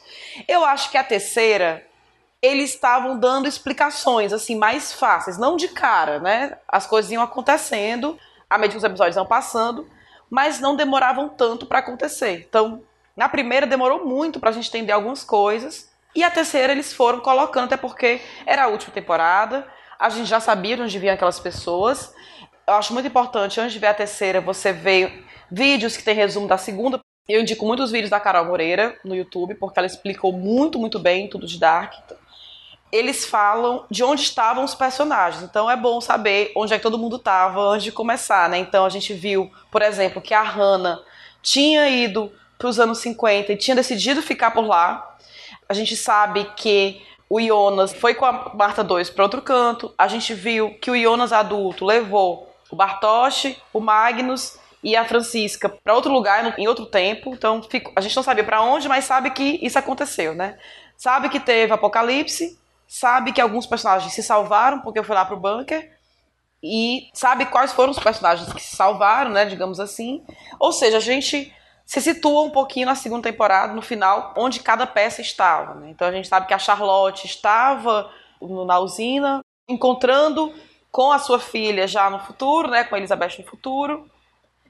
eu acho que a terceira eles estavam dando explicações assim mais fáceis, não de cara, né? As coisas iam acontecendo à medida que os episódios iam passando mas não demoravam tanto para acontecer. Então, na primeira demorou muito para a gente entender algumas coisas, e a terceira eles foram colocando, até porque era a última temporada, a gente já sabia onde vinham aquelas pessoas. Eu acho muito importante, antes de ver a terceira, você ver vídeos que tem resumo da segunda. Eu indico muitos vídeos da Carol Moreira no YouTube, porque ela explicou muito, muito bem tudo de Dark eles falam de onde estavam os personagens. Então é bom saber onde é que todo mundo estava antes de começar, né? Então a gente viu, por exemplo, que a Hannah tinha ido para os anos 50 e tinha decidido ficar por lá. A gente sabe que o Jonas foi com a Marta 2 para outro canto. A gente viu que o Jonas adulto levou o Bartosz, o Magnus e a Francisca para outro lugar em outro tempo. Então a gente não sabia para onde, mas sabe que isso aconteceu, né? Sabe que teve apocalipse, sabe que alguns personagens se salvaram porque foi lá pro bunker e sabe quais foram os personagens que se salvaram, né, digamos assim. Ou seja, a gente se situa um pouquinho na segunda temporada, no final, onde cada peça estava. Né? Então a gente sabe que a Charlotte estava na usina, encontrando com a sua filha já no futuro, né, com a Elizabeth no futuro,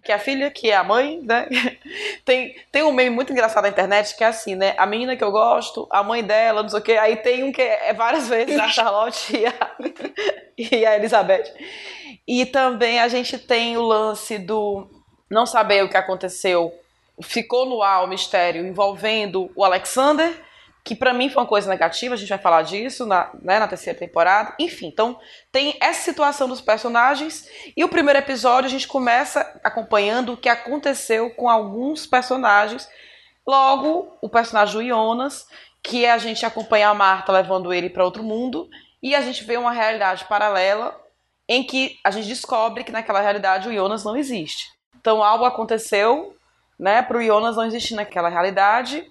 que é a filha, que é a mãe, né? (laughs) tem, tem um meme muito engraçado na internet que é assim, né? A menina que eu gosto, a mãe dela, não sei o quê. Aí tem um que é várias vezes a (laughs) Charlotte e a, (laughs) e a Elizabeth. E também a gente tem o lance do não saber o que aconteceu ficou no ar o mistério envolvendo o Alexander, que para mim foi uma coisa negativa, a gente vai falar disso na, né, na terceira temporada. Enfim, então tem essa situação dos personagens e o primeiro episódio a gente começa acompanhando o que aconteceu com alguns personagens. Logo, o personagem do Jonas, que é a gente acompanha a Marta levando ele para outro mundo e a gente vê uma realidade paralela em que a gente descobre que naquela realidade o Jonas não existe. Então algo aconteceu né, para o Jonas não existir naquela realidade.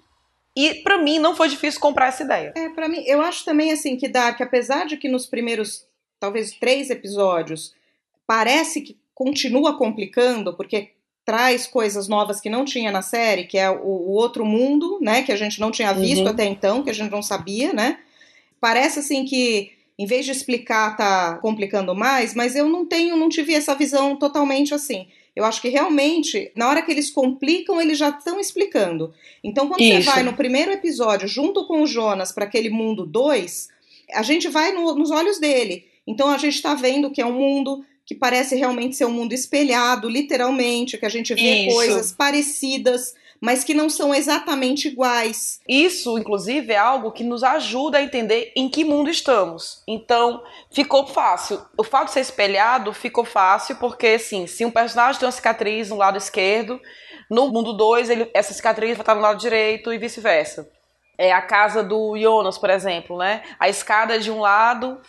E para mim não foi difícil comprar essa ideia. É, para mim, eu acho também assim que Dark, apesar de que nos primeiros, talvez três episódios, parece que continua complicando, porque traz coisas novas que não tinha na série, que é o, o outro mundo, né, que a gente não tinha visto uhum. até então, que a gente não sabia, né? Parece assim que em vez de explicar tá complicando mais, mas eu não tenho, não tive essa visão totalmente assim. Eu acho que realmente, na hora que eles complicam, eles já estão explicando. Então, quando Isso. você vai no primeiro episódio, junto com o Jonas, para aquele mundo 2, a gente vai no, nos olhos dele. Então, a gente está vendo que é um mundo que parece realmente ser um mundo espelhado, literalmente, que a gente vê Isso. coisas parecidas mas que não são exatamente iguais. Isso, inclusive, é algo que nos ajuda a entender em que mundo estamos. Então, ficou fácil. O fato de ser espelhado ficou fácil, porque, assim, se um personagem tem uma cicatriz no lado esquerdo, no mundo 2, essa cicatriz vai estar no lado direito e vice-versa. É a casa do Jonas, por exemplo, né? A escada é de um lado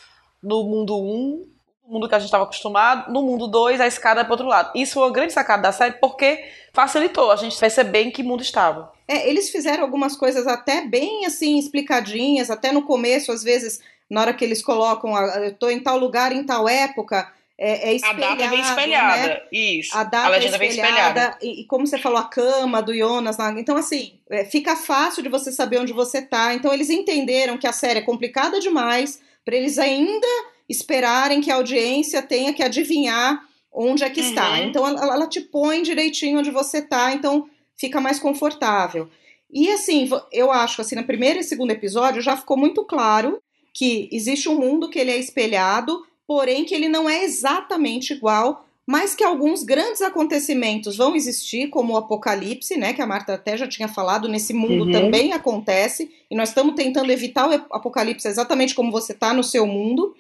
no mundo 1, um, mundo que a gente estava acostumado, no mundo 2 a escada é para outro lado. Isso foi uma grande sacada da série porque facilitou a gente perceber em que mundo estava. É, eles fizeram algumas coisas até bem assim explicadinhas, até no começo, às vezes, na hora que eles colocam, eu tô em tal lugar, em tal época, é, é a data vem espelhada, né? isso. A data a legenda é espelhada, vem espelhada. E, e, como você falou, a cama do Jonas. Então, assim, é, fica fácil de você saber onde você tá. Então, eles entenderam que a série é complicada demais para eles ainda esperarem que a audiência tenha que adivinhar onde é que uhum. está. Então ela, ela, te põe direitinho onde você está, então fica mais confortável. E assim, eu acho assim, no primeiro e segundo episódio já ficou muito claro que existe um mundo que ele é espelhado, porém que ele não é exatamente igual, mas que alguns grandes acontecimentos vão existir, como o apocalipse, né, que a Marta até já tinha falado, nesse mundo uhum. também acontece, e nós estamos tentando evitar o apocalipse exatamente como você está no seu mundo.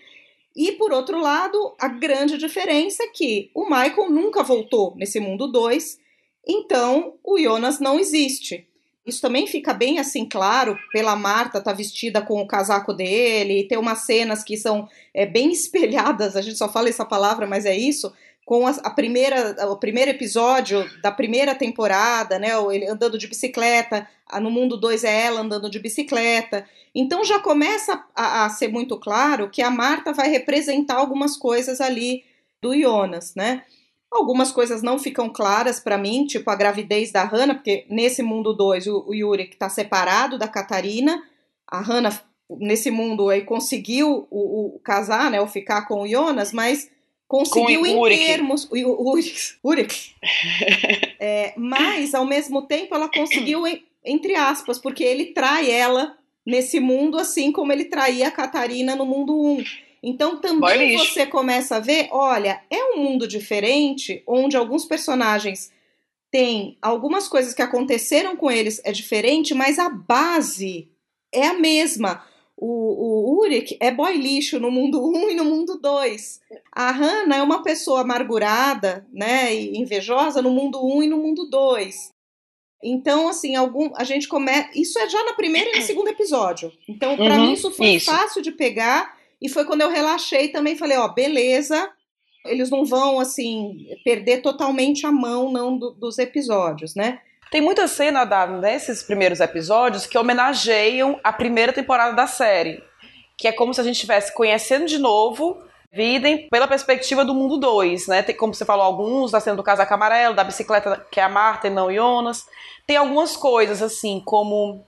E por outro lado, a grande diferença é que o Michael nunca voltou nesse mundo 2, então o Jonas não existe. Isso também fica bem assim claro pela Marta tá vestida com o casaco dele, e tem umas cenas que são é, bem espelhadas, a gente só fala essa palavra, mas é isso, com a, a, primeira, o primeiro episódio da primeira temporada, né? Ele andando de bicicleta, no mundo 2 é ela andando de bicicleta. Então já começa a, a, ser muito claro que a Marta vai representar algumas coisas ali do Jonas, né? Algumas coisas não ficam claras para mim, tipo a gravidez da Hannah, porque nesse mundo 2 o, o Yuri está separado da Catarina, a Hannah nesse mundo aí conseguiu o, o casar, né, ou ficar com o Jonas, mas conseguiu em termos. Urik. (laughs) (laughs) é, mas, ao mesmo tempo, ela conseguiu, entre aspas, porque ele trai ela nesse mundo, assim como ele traía a Catarina no mundo 1. Então também você começa a ver, olha, é um mundo diferente, onde alguns personagens têm algumas coisas que aconteceram com eles é diferente, mas a base é a mesma o, o Urik é boy lixo no mundo 1 (laughs) um e no mundo 2. A Hannah é uma pessoa amargurada, né, e invejosa no mundo 1 um e no mundo 2. Então, assim, algum, a gente começa. Isso é já no primeiro e no segundo episódio. Então, para uhum, mim, isso foi isso. fácil de pegar. E foi quando eu relaxei também. Falei, ó, beleza. Eles não vão, assim, perder totalmente a mão, não, do, dos episódios, né? Tem muita cena da, nesses primeiros episódios que homenageiam a primeira temporada da série. Que é como se a gente estivesse conhecendo de novo Videm pela perspectiva do mundo 2, né? Tem, como você falou, alguns da cena do casaco amarelo, da bicicleta que é a Marta e não Jonas. Tem algumas coisas, assim, como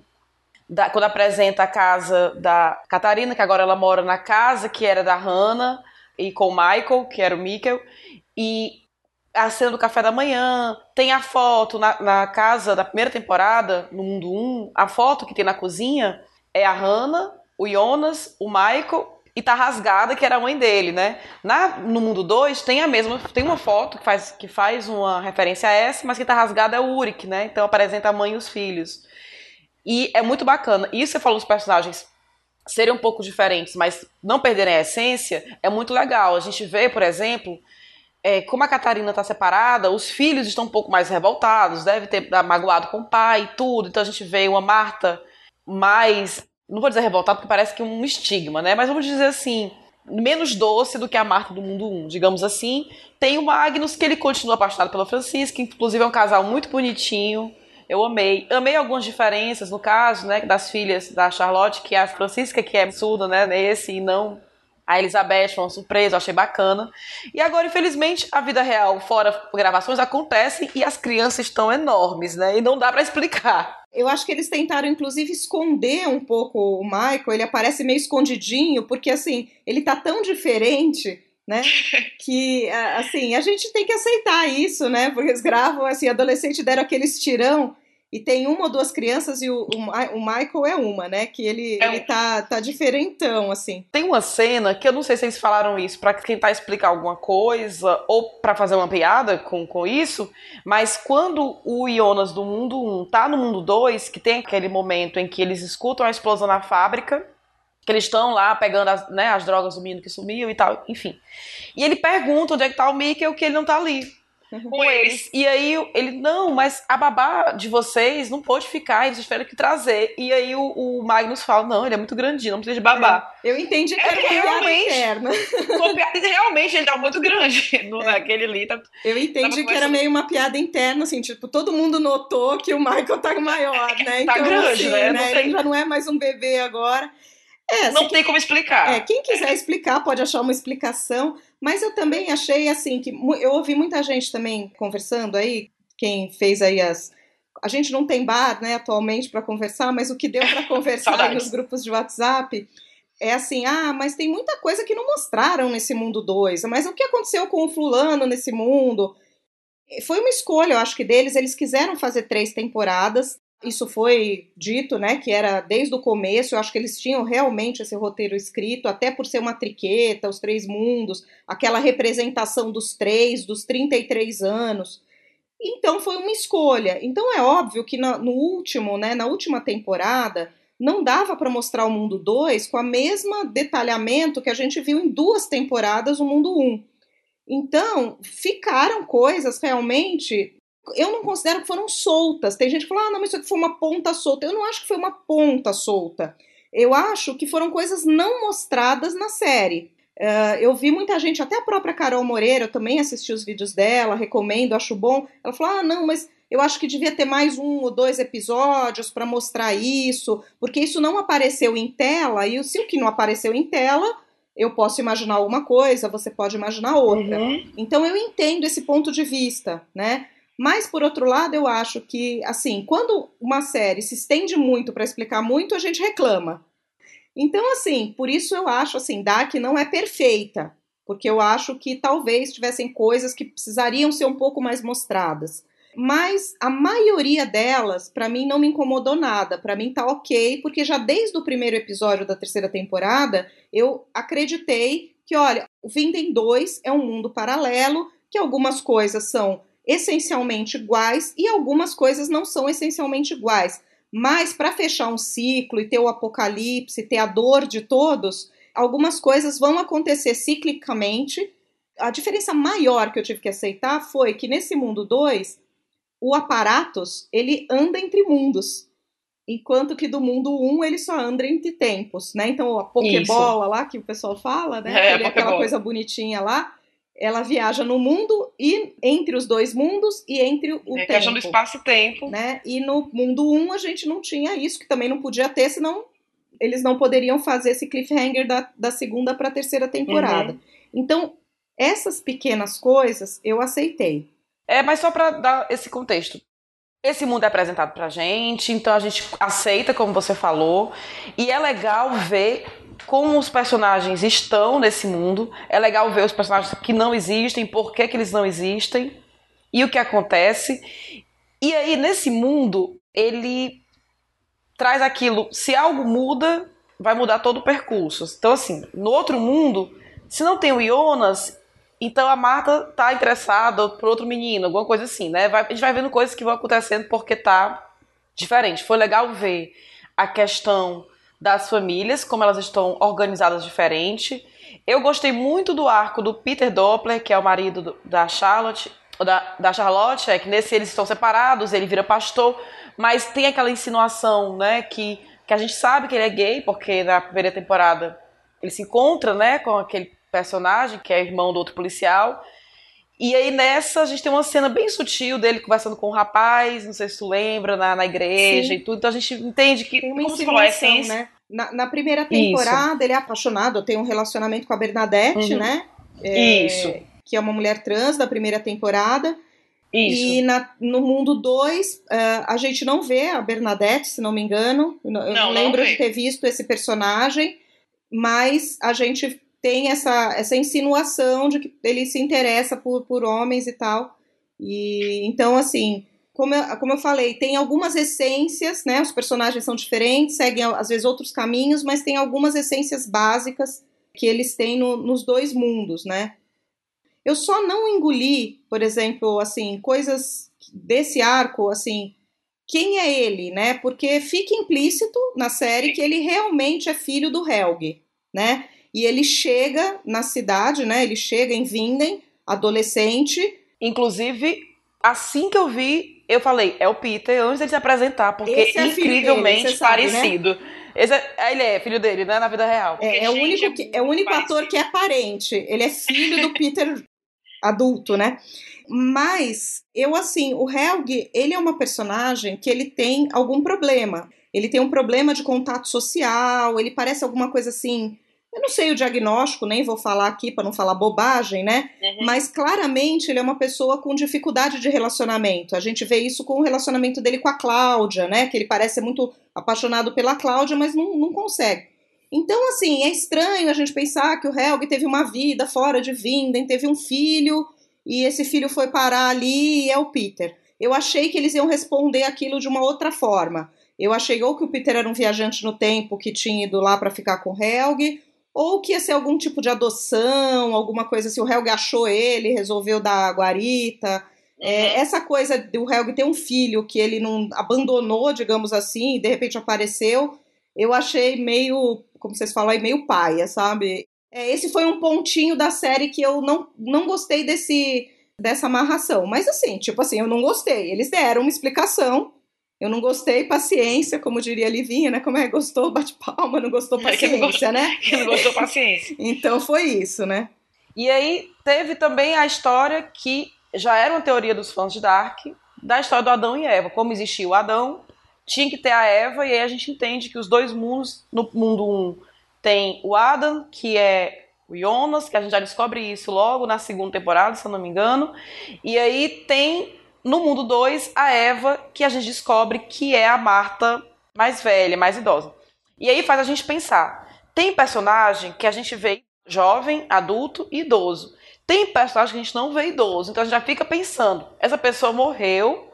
da, quando apresenta a casa da Catarina, que agora ela mora na casa que era da Hannah, e com o Michael, que era o Mikkel, e a cena do café da manhã, tem a foto na, na casa da primeira temporada, no Mundo 1, a foto que tem na cozinha é a Hannah, o Jonas, o Michael e tá rasgada, que era a mãe dele, né? Na, no mundo 2 tem a mesma, tem uma foto que faz, que faz uma referência a essa, mas que tá rasgada é o Uric, né? Então apresenta a mãe e os filhos. E é muito bacana. Isso você falou dos personagens serem um pouco diferentes, mas não perderem a essência, é muito legal. A gente vê, por exemplo, é, como a Catarina está separada, os filhos estão um pouco mais revoltados, deve ter magoado com o pai e tudo. Então a gente vê uma Marta mais não vou dizer revoltado porque parece que um estigma, né? Mas vamos dizer assim, menos doce do que a Marta do Mundo 1, digamos assim. Tem o Magnus, que ele continua apaixonado pela Francisca, inclusive é um casal muito bonitinho. Eu amei. Amei algumas diferenças, no caso, né, das filhas da Charlotte, que é a Francisca, que é surda, né, nesse, e não a Elizabeth foi uma surpresa, eu achei bacana. E agora, infelizmente, a vida real, fora gravações, acontece e as crianças estão enormes, né? E não dá para explicar. Eu acho que eles tentaram, inclusive, esconder um pouco o Michael. Ele aparece meio escondidinho, porque, assim, ele tá tão diferente, né? (laughs) Que, assim, a gente tem que aceitar isso, né? Porque eles gravam, assim, adolescente deram aquele estirão e tem uma ou duas crianças e o, o, o Michael é uma, né? Que ele, é. ele tá, tá diferentão, assim. Tem uma cena que eu não sei se eles falaram isso para tentar explicar alguma coisa ou para fazer uma piada com, com isso, mas quando o Jonas do mundo 1 tá no mundo 2, que tem aquele momento em que eles escutam a explosão na fábrica, que eles estão lá pegando as, né, as drogas do menino que sumiu e tal, enfim. E ele pergunta onde é que tá o Mickey, que ele não tá ali com eles. E aí ele, não, mas a babá de vocês não pode ficar, eles tiveram que trazer. E aí o, o, Magnus fala, não, ele é muito grandinho, não precisa de babá. É, eu entendi que é, era realmente, interna. (laughs) realmente ele tá muito grande no, é. naquele ali. Tá, eu entendi que era meio uma piada interna, assim, tipo, todo mundo notou que o Michael tá maior, né? Tá então, grande, assim, né? né? Tem... Ele já não é mais um bebê agora. É, não tem como explicar. É, quem quiser explicar pode achar uma explicação, mas eu também achei assim que eu ouvi muita gente também conversando aí, quem fez aí as a gente não tem bar, né, atualmente para conversar, mas o que deu para (laughs) conversar nos grupos de WhatsApp é assim, ah, mas tem muita coisa que não mostraram nesse mundo 2. Mas o que aconteceu com o fulano nesse mundo? Foi uma escolha, eu acho que deles, eles quiseram fazer três temporadas, isso foi dito, né, que era desde o começo, eu acho que eles tinham realmente esse roteiro escrito, até por ser uma triqueta, os três mundos, aquela representação dos três, dos 33 anos. Então foi uma escolha. Então é óbvio que no, último, né, na última temporada, não dava para mostrar o mundo 2 com a mesma detalhamento que a gente viu em duas temporadas o mundo 1. Um. Então, ficaram coisas realmente eu não considero que foram soltas. Tem gente que fala, ah, não, mas isso aqui foi uma ponta solta. Eu não acho que foi uma ponta solta. Eu acho que foram coisas não mostradas na série. Uh, eu vi muita gente, até a própria Carol Moreira, eu também assisti os vídeos dela, recomendo, acho bom. Ela falou: ah, não, mas eu acho que devia ter mais um ou dois episódios para mostrar isso, porque isso não apareceu em tela, e se o que não apareceu em tela, eu posso imaginar uma coisa, você pode imaginar outra. Uhum. Então eu entendo esse ponto de vista, né? Mas, por outro lado, eu acho que, assim, quando uma série se estende muito para explicar muito, a gente reclama. Então, assim, por isso eu acho, assim, Dark não é perfeita, porque eu acho que talvez tivessem coisas que precisariam ser um pouco mais mostradas. Mas a maioria delas, para mim, não me incomodou nada. Para mim tá ok, porque já desde o primeiro episódio da terceira temporada, eu acreditei que, olha, o Vinden 2 é um mundo paralelo, que algumas coisas são essencialmente iguais e algumas coisas não são essencialmente iguais. Mas para fechar um ciclo e ter o apocalipse, ter a dor de todos, algumas coisas vão acontecer ciclicamente. A diferença maior que eu tive que aceitar foi que nesse mundo 2, o Aparatos, ele anda entre mundos. Enquanto que do mundo 1 um, ele só anda entre tempos, né? Então a Pokébola lá que o pessoal fala, né? É, aquela coisa bonitinha lá, ela viaja no mundo e entre os dois mundos e entre o é, tempo. questão do espaço e tempo. Né? E no mundo 1 um, a gente não tinha isso, que também não podia ter, senão eles não poderiam fazer esse cliffhanger da, da segunda para a terceira temporada. Uhum. Então, essas pequenas coisas eu aceitei. É, mas só para dar esse contexto. Esse mundo é apresentado pra gente, então a gente aceita, como você falou, e é legal ver como os personagens estão nesse mundo, é legal ver os personagens que não existem, por que, que eles não existem, e o que acontece. E aí, nesse mundo, ele traz aquilo, se algo muda, vai mudar todo o percurso. Então, assim, no outro mundo, se não tem o Jonas, então a Marta tá interessada por outro menino, alguma coisa assim, né? Vai, a gente vai vendo coisas que vão acontecendo porque tá diferente. Foi legal ver a questão das famílias, como elas estão organizadas diferente. Eu gostei muito do arco do Peter Doppler, que é o marido do, da Charlotte, da, da Charlotte, é que nesse eles estão separados, ele vira pastor, mas tem aquela insinuação, né, que, que a gente sabe que ele é gay, porque na primeira temporada ele se encontra, né, com aquele personagem, que é irmão do outro policial. E aí nessa a gente tem uma cena bem sutil dele conversando com o um rapaz, não sei se tu lembra, na, na igreja Sim. e tudo. Então a gente entende que, como você falou, essência. Né? Na, na, primeira temporada Isso. ele é apaixonado, tem um relacionamento com a Bernadette, uhum. né? É, Isso. Que é uma mulher trans da primeira temporada. Isso. E na, no mundo 2, uh, é, a gente não vê a Bernadette, se não me engano. Eu não, não lembro não de ter visto esse personagem, mas a gente tem essa, essa insinuação de que ele se interessa por, por homens e tal. E então, assim, como eu, como eu falei, tem algumas essências, né? Os personagens são diferentes, seguem às vezes outros caminhos, mas tem algumas essências básicas que eles têm no, nos dois mundos, né? Eu só não engoli, por exemplo, assim, coisas desse arco, assim, quem é ele, né? Porque fica implícito na série que ele realmente é filho do Helg, né? E ele chega na cidade, né? Ele chega em Vinden, adolescente. Inclusive, assim que eu vi, eu falei, é o Peter, antes de ele se apresentar, porque é incrivelmente dele, parecido. Sabe, né? Esse é, ele é filho dele, né? Na vida real. É, é, o único, que, é o único ator que é parente. Ele é filho do Peter (laughs) adulto, né? Mas eu assim, o Helg, ele é uma personagem que ele tem algum problema. Ele tem um problema de contato social, ele parece alguma coisa assim eu não sei o diagnóstico, nem vou falar aqui para não falar bobagem, né? Uhum. Mas claramente ele é uma pessoa com dificuldade de relacionamento. A gente vê isso com o relacionamento dele com a Cláudia, né? Que ele parece ser muito apaixonado pela Cláudia, mas não, não consegue. Então, assim, é estranho a gente pensar que o Helg teve uma vida fora de Vinden, teve um filho, e esse filho foi parar ali e é o Peter. Eu achei que eles iam responder aquilo de uma outra forma. Eu achei ou que o Peter era um viajante no tempo que tinha ido lá para ficar com o Helg, ou que ia ser algum tipo de adoção, alguma coisa assim, o Helg achou ele, resolveu dar a guarita. É, uhum. essa coisa do Helg ter um filho que ele não abandonou, digamos assim, e de repente apareceu, eu achei meio, como vocês falam aí, meio paia, sabe? É, esse foi um pontinho da série que eu não, não gostei desse dessa amarração. Mas assim, tipo assim, eu não gostei. Eles deram uma explicação, eu não gostei, paciência, como diria a Livinha, né? Como é, gostou, bate palma, não gostou, paciência, é não gostou, né? Que não gostou, paciência. (laughs) então foi isso, né? E aí teve também a história que já era uma teoria dos fãs de Dark, da história do Adão e Eva. Como existia o Adão, tinha que ter a Eva, e aí a gente entende que os dois mundos, no mundo um, tem o Adam, que é o Jonas, que a gente já descobre isso logo na segunda temporada, se eu não me engano. E aí tem no mundo 2, a Eva, que a gente descobre que é a Marta mais velha, mais idosa. E aí faz a gente pensar. Tem personagem que a gente vê jovem, adulto e idoso. Tem personagem que a gente não vê idoso. Então a gente já fica pensando, essa pessoa morreu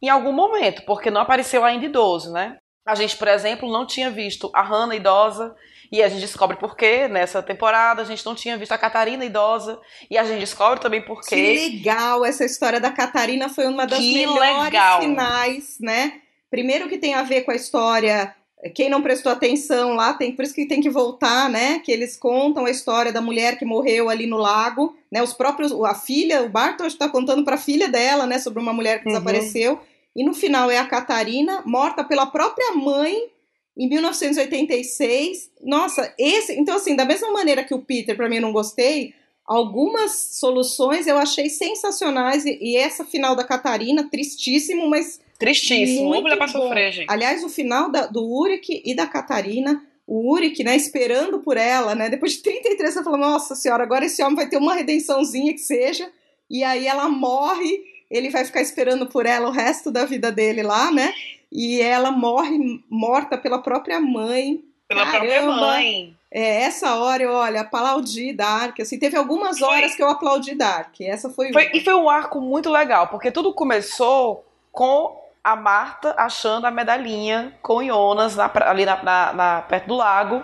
em algum momento, porque não apareceu ainda idoso, né? A gente, por exemplo, não tinha visto a Hannah idosa, e a gente descobre por quê nessa temporada. A gente não tinha visto a Catarina idosa. E a gente descobre também por quê. Que legal! Essa história da Catarina foi uma das que melhores legal. finais, né? Primeiro que tem a ver com a história quem não prestou atenção lá, tem, por isso que tem que voltar, né? Que eles contam a história da mulher que morreu ali no lago, né? Os próprios, a filha, o Bartosz está contando para a filha dela, né? Sobre uma mulher que uhum. desapareceu. E no final é a Catarina, morta pela própria mãe em 1986. Nossa, esse. Então, assim, da mesma maneira que o Peter, para mim, não gostei, algumas soluções eu achei sensacionais. E, essa final da Catarina, tristíssimo, mas Tristíssimo. Muito pra sofrer, gente. Aliás, o final da, do Uric e da Catarina, o Uric, né, esperando por ela, né? Depois de 33, você fala, nossa senhora, agora esse homem vai ter uma redençãozinha que seja. E aí ela morre, ele vai ficar esperando por ela o resto da vida dele lá, né? E ela morre morta pela própria mãe. Pela Caramba. própria mãe. É, essa hora eu, olha, aplaudi Dark, assim, teve algumas foi. horas que eu aplaudi Dark, essa foi, foi E foi um arco muito legal, porque tudo começou com a Marta achando a medalhinha com Jonas na, ali na, na, na, perto do lago.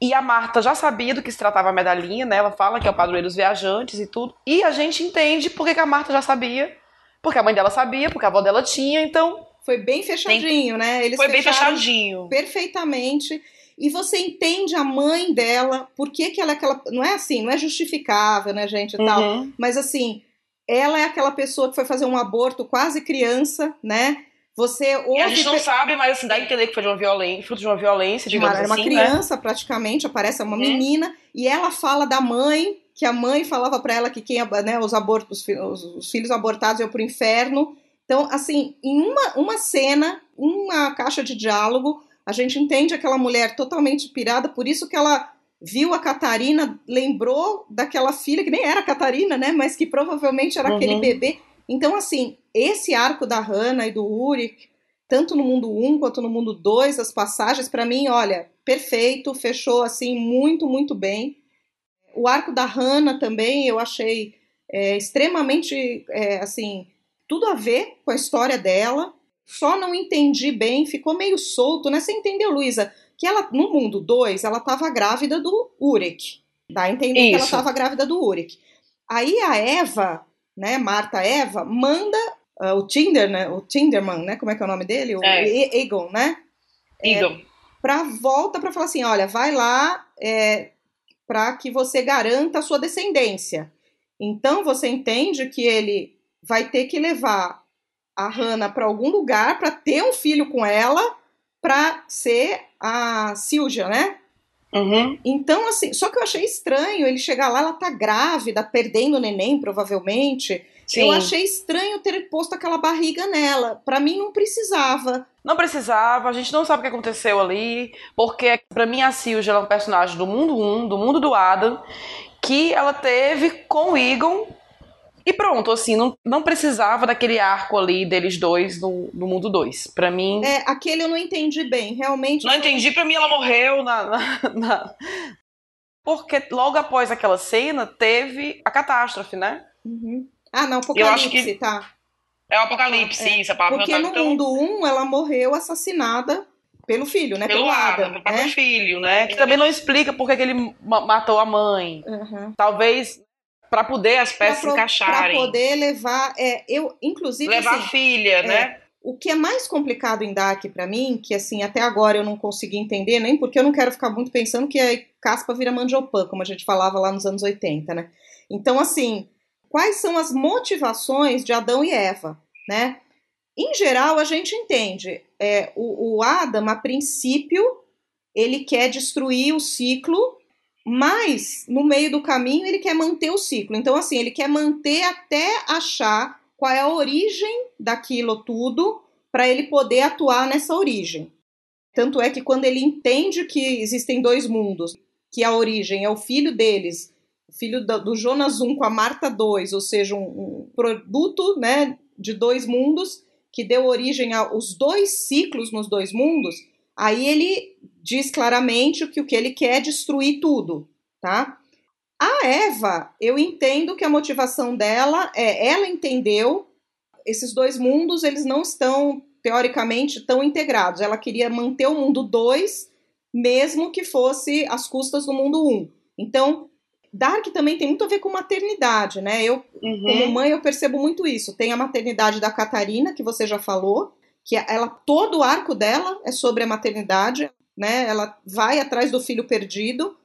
E a Marta já sabia do que se tratava a medalhinha, né? Ela fala que é o padroeiro dos viajantes e tudo. E a gente entende por que a Marta já sabia. Porque a mãe dela sabia, porque a avó dela tinha, então. Foi bem fechadinho, tem... né? Eles Foi bem fechadinho. Perfeitamente. E você entende a mãe dela, por que, que ela é aquela. Não é assim, não é justificável, né, gente? E tal. Uhum. Mas assim, ela é aquela pessoa que foi fazer um aborto quase criança, né? Você ouve... a gente não sabe, mas assim, dá a entender que foi de uma violência, fruto de uma violência, digamos uma, assim, uma né? criança, né? praticamente, aparece uma hum. menina, e ela fala da mãe, que a mãe falava para ela que quem, né, os abortos, os, os filhos abortados iam pro inferno. Então, assim, em uma, uma cena, uma caixa de diálogo, a gente entende aquela mulher totalmente pirada, por isso que ela viu a Catarina, lembrou daquela filha, que nem era a Catarina, né? Mas que provavelmente era uhum. aquele bebê. Então, assim, esse arco da Hannah e do Uric, tanto no mundo 1 quanto no mundo 2, as passagens, para mim, olha, perfeito, fechou assim muito, muito bem. O arco da Hannah também eu achei é, extremamente, é, assim, tudo a ver com a história dela. Só não entendi bem, ficou meio solto, né? Você entendeu, Luísa? que ela, no mundo 2, ela estava grávida do Urek. Dá a entender Isso. que ela estava grávida do Urek. Aí a Eva, né, Marta Eva, manda uh, o Tinder, né, o Tinderman, né, como é que é o nome dele? O é. Egon, né? Egon. É, pra volta para falar assim, olha, vai lá é, para que você garanta a sua descendência. Então você entende que ele vai ter que levar a Hannah para algum lugar para ter um filho com ela para ser a Silja, né? Uhum. Então, assim, só que eu achei estranho ele chegar lá, ela tá grávida, perdendo o neném, provavelmente. Sim. Eu achei estranho ter posto aquela barriga nela. Para mim, não precisava. Não precisava, a gente não sabe o que aconteceu ali, porque para mim a Silja é um personagem do mundo 1, do mundo do Adam, que ela teve com o Egon e pronto, assim, não, não precisava daquele arco ali deles dois no, no mundo 2. Pra mim. É, aquele eu não entendi bem, realmente. Não entendi, pra mim ela morreu na. na, na... Porque logo após aquela cena teve a catástrofe, né? Uhum. Ah, não, Apocalipse, que... tá. É o Apocalipse, é. isso, palavra Porque no então... mundo 1 um, ela morreu assassinada pelo filho, né? Pelo, pelo Adam, Adam, pelo né? filho, né? Que também não explica porque que ele matou a mãe. Uhum. Talvez para poder as peças pra, encaixarem. Para poder levar, é, eu inclusive levar assim, a filha, é, né? O que é mais complicado em Dark para mim, que assim até agora eu não consegui entender, nem porque eu não quero ficar muito pensando que a caspa vira mandiopan, como a gente falava lá nos anos 80, né? Então assim, quais são as motivações de Adão e Eva, né? Em geral a gente entende, é, o, o Adam a princípio ele quer destruir o ciclo mas, no meio do caminho, ele quer manter o ciclo. Então, assim, ele quer manter até achar qual é a origem daquilo tudo para ele poder atuar nessa origem. Tanto é que quando ele entende que existem dois mundos, que a origem é o filho deles, o filho do Jonas 1 com a Marta 2, ou seja, um, um produto né, de dois mundos que deu origem aos dois ciclos nos dois mundos, aí ele diz claramente que o que ele quer é destruir tudo, tá? A Eva, eu entendo que a motivação dela é ela entendeu esses dois mundos, eles não estão teoricamente tão integrados. Ela queria manter o mundo 2, mesmo que fosse às custas do mundo 1. Um. Então, Dark também tem muito a ver com maternidade, né? Eu, uhum. como mãe, eu percebo muito isso. Tem a maternidade da Catarina, que você já falou, que ela todo o arco dela é sobre a maternidade, né? Ela vai atrás do filho perdido,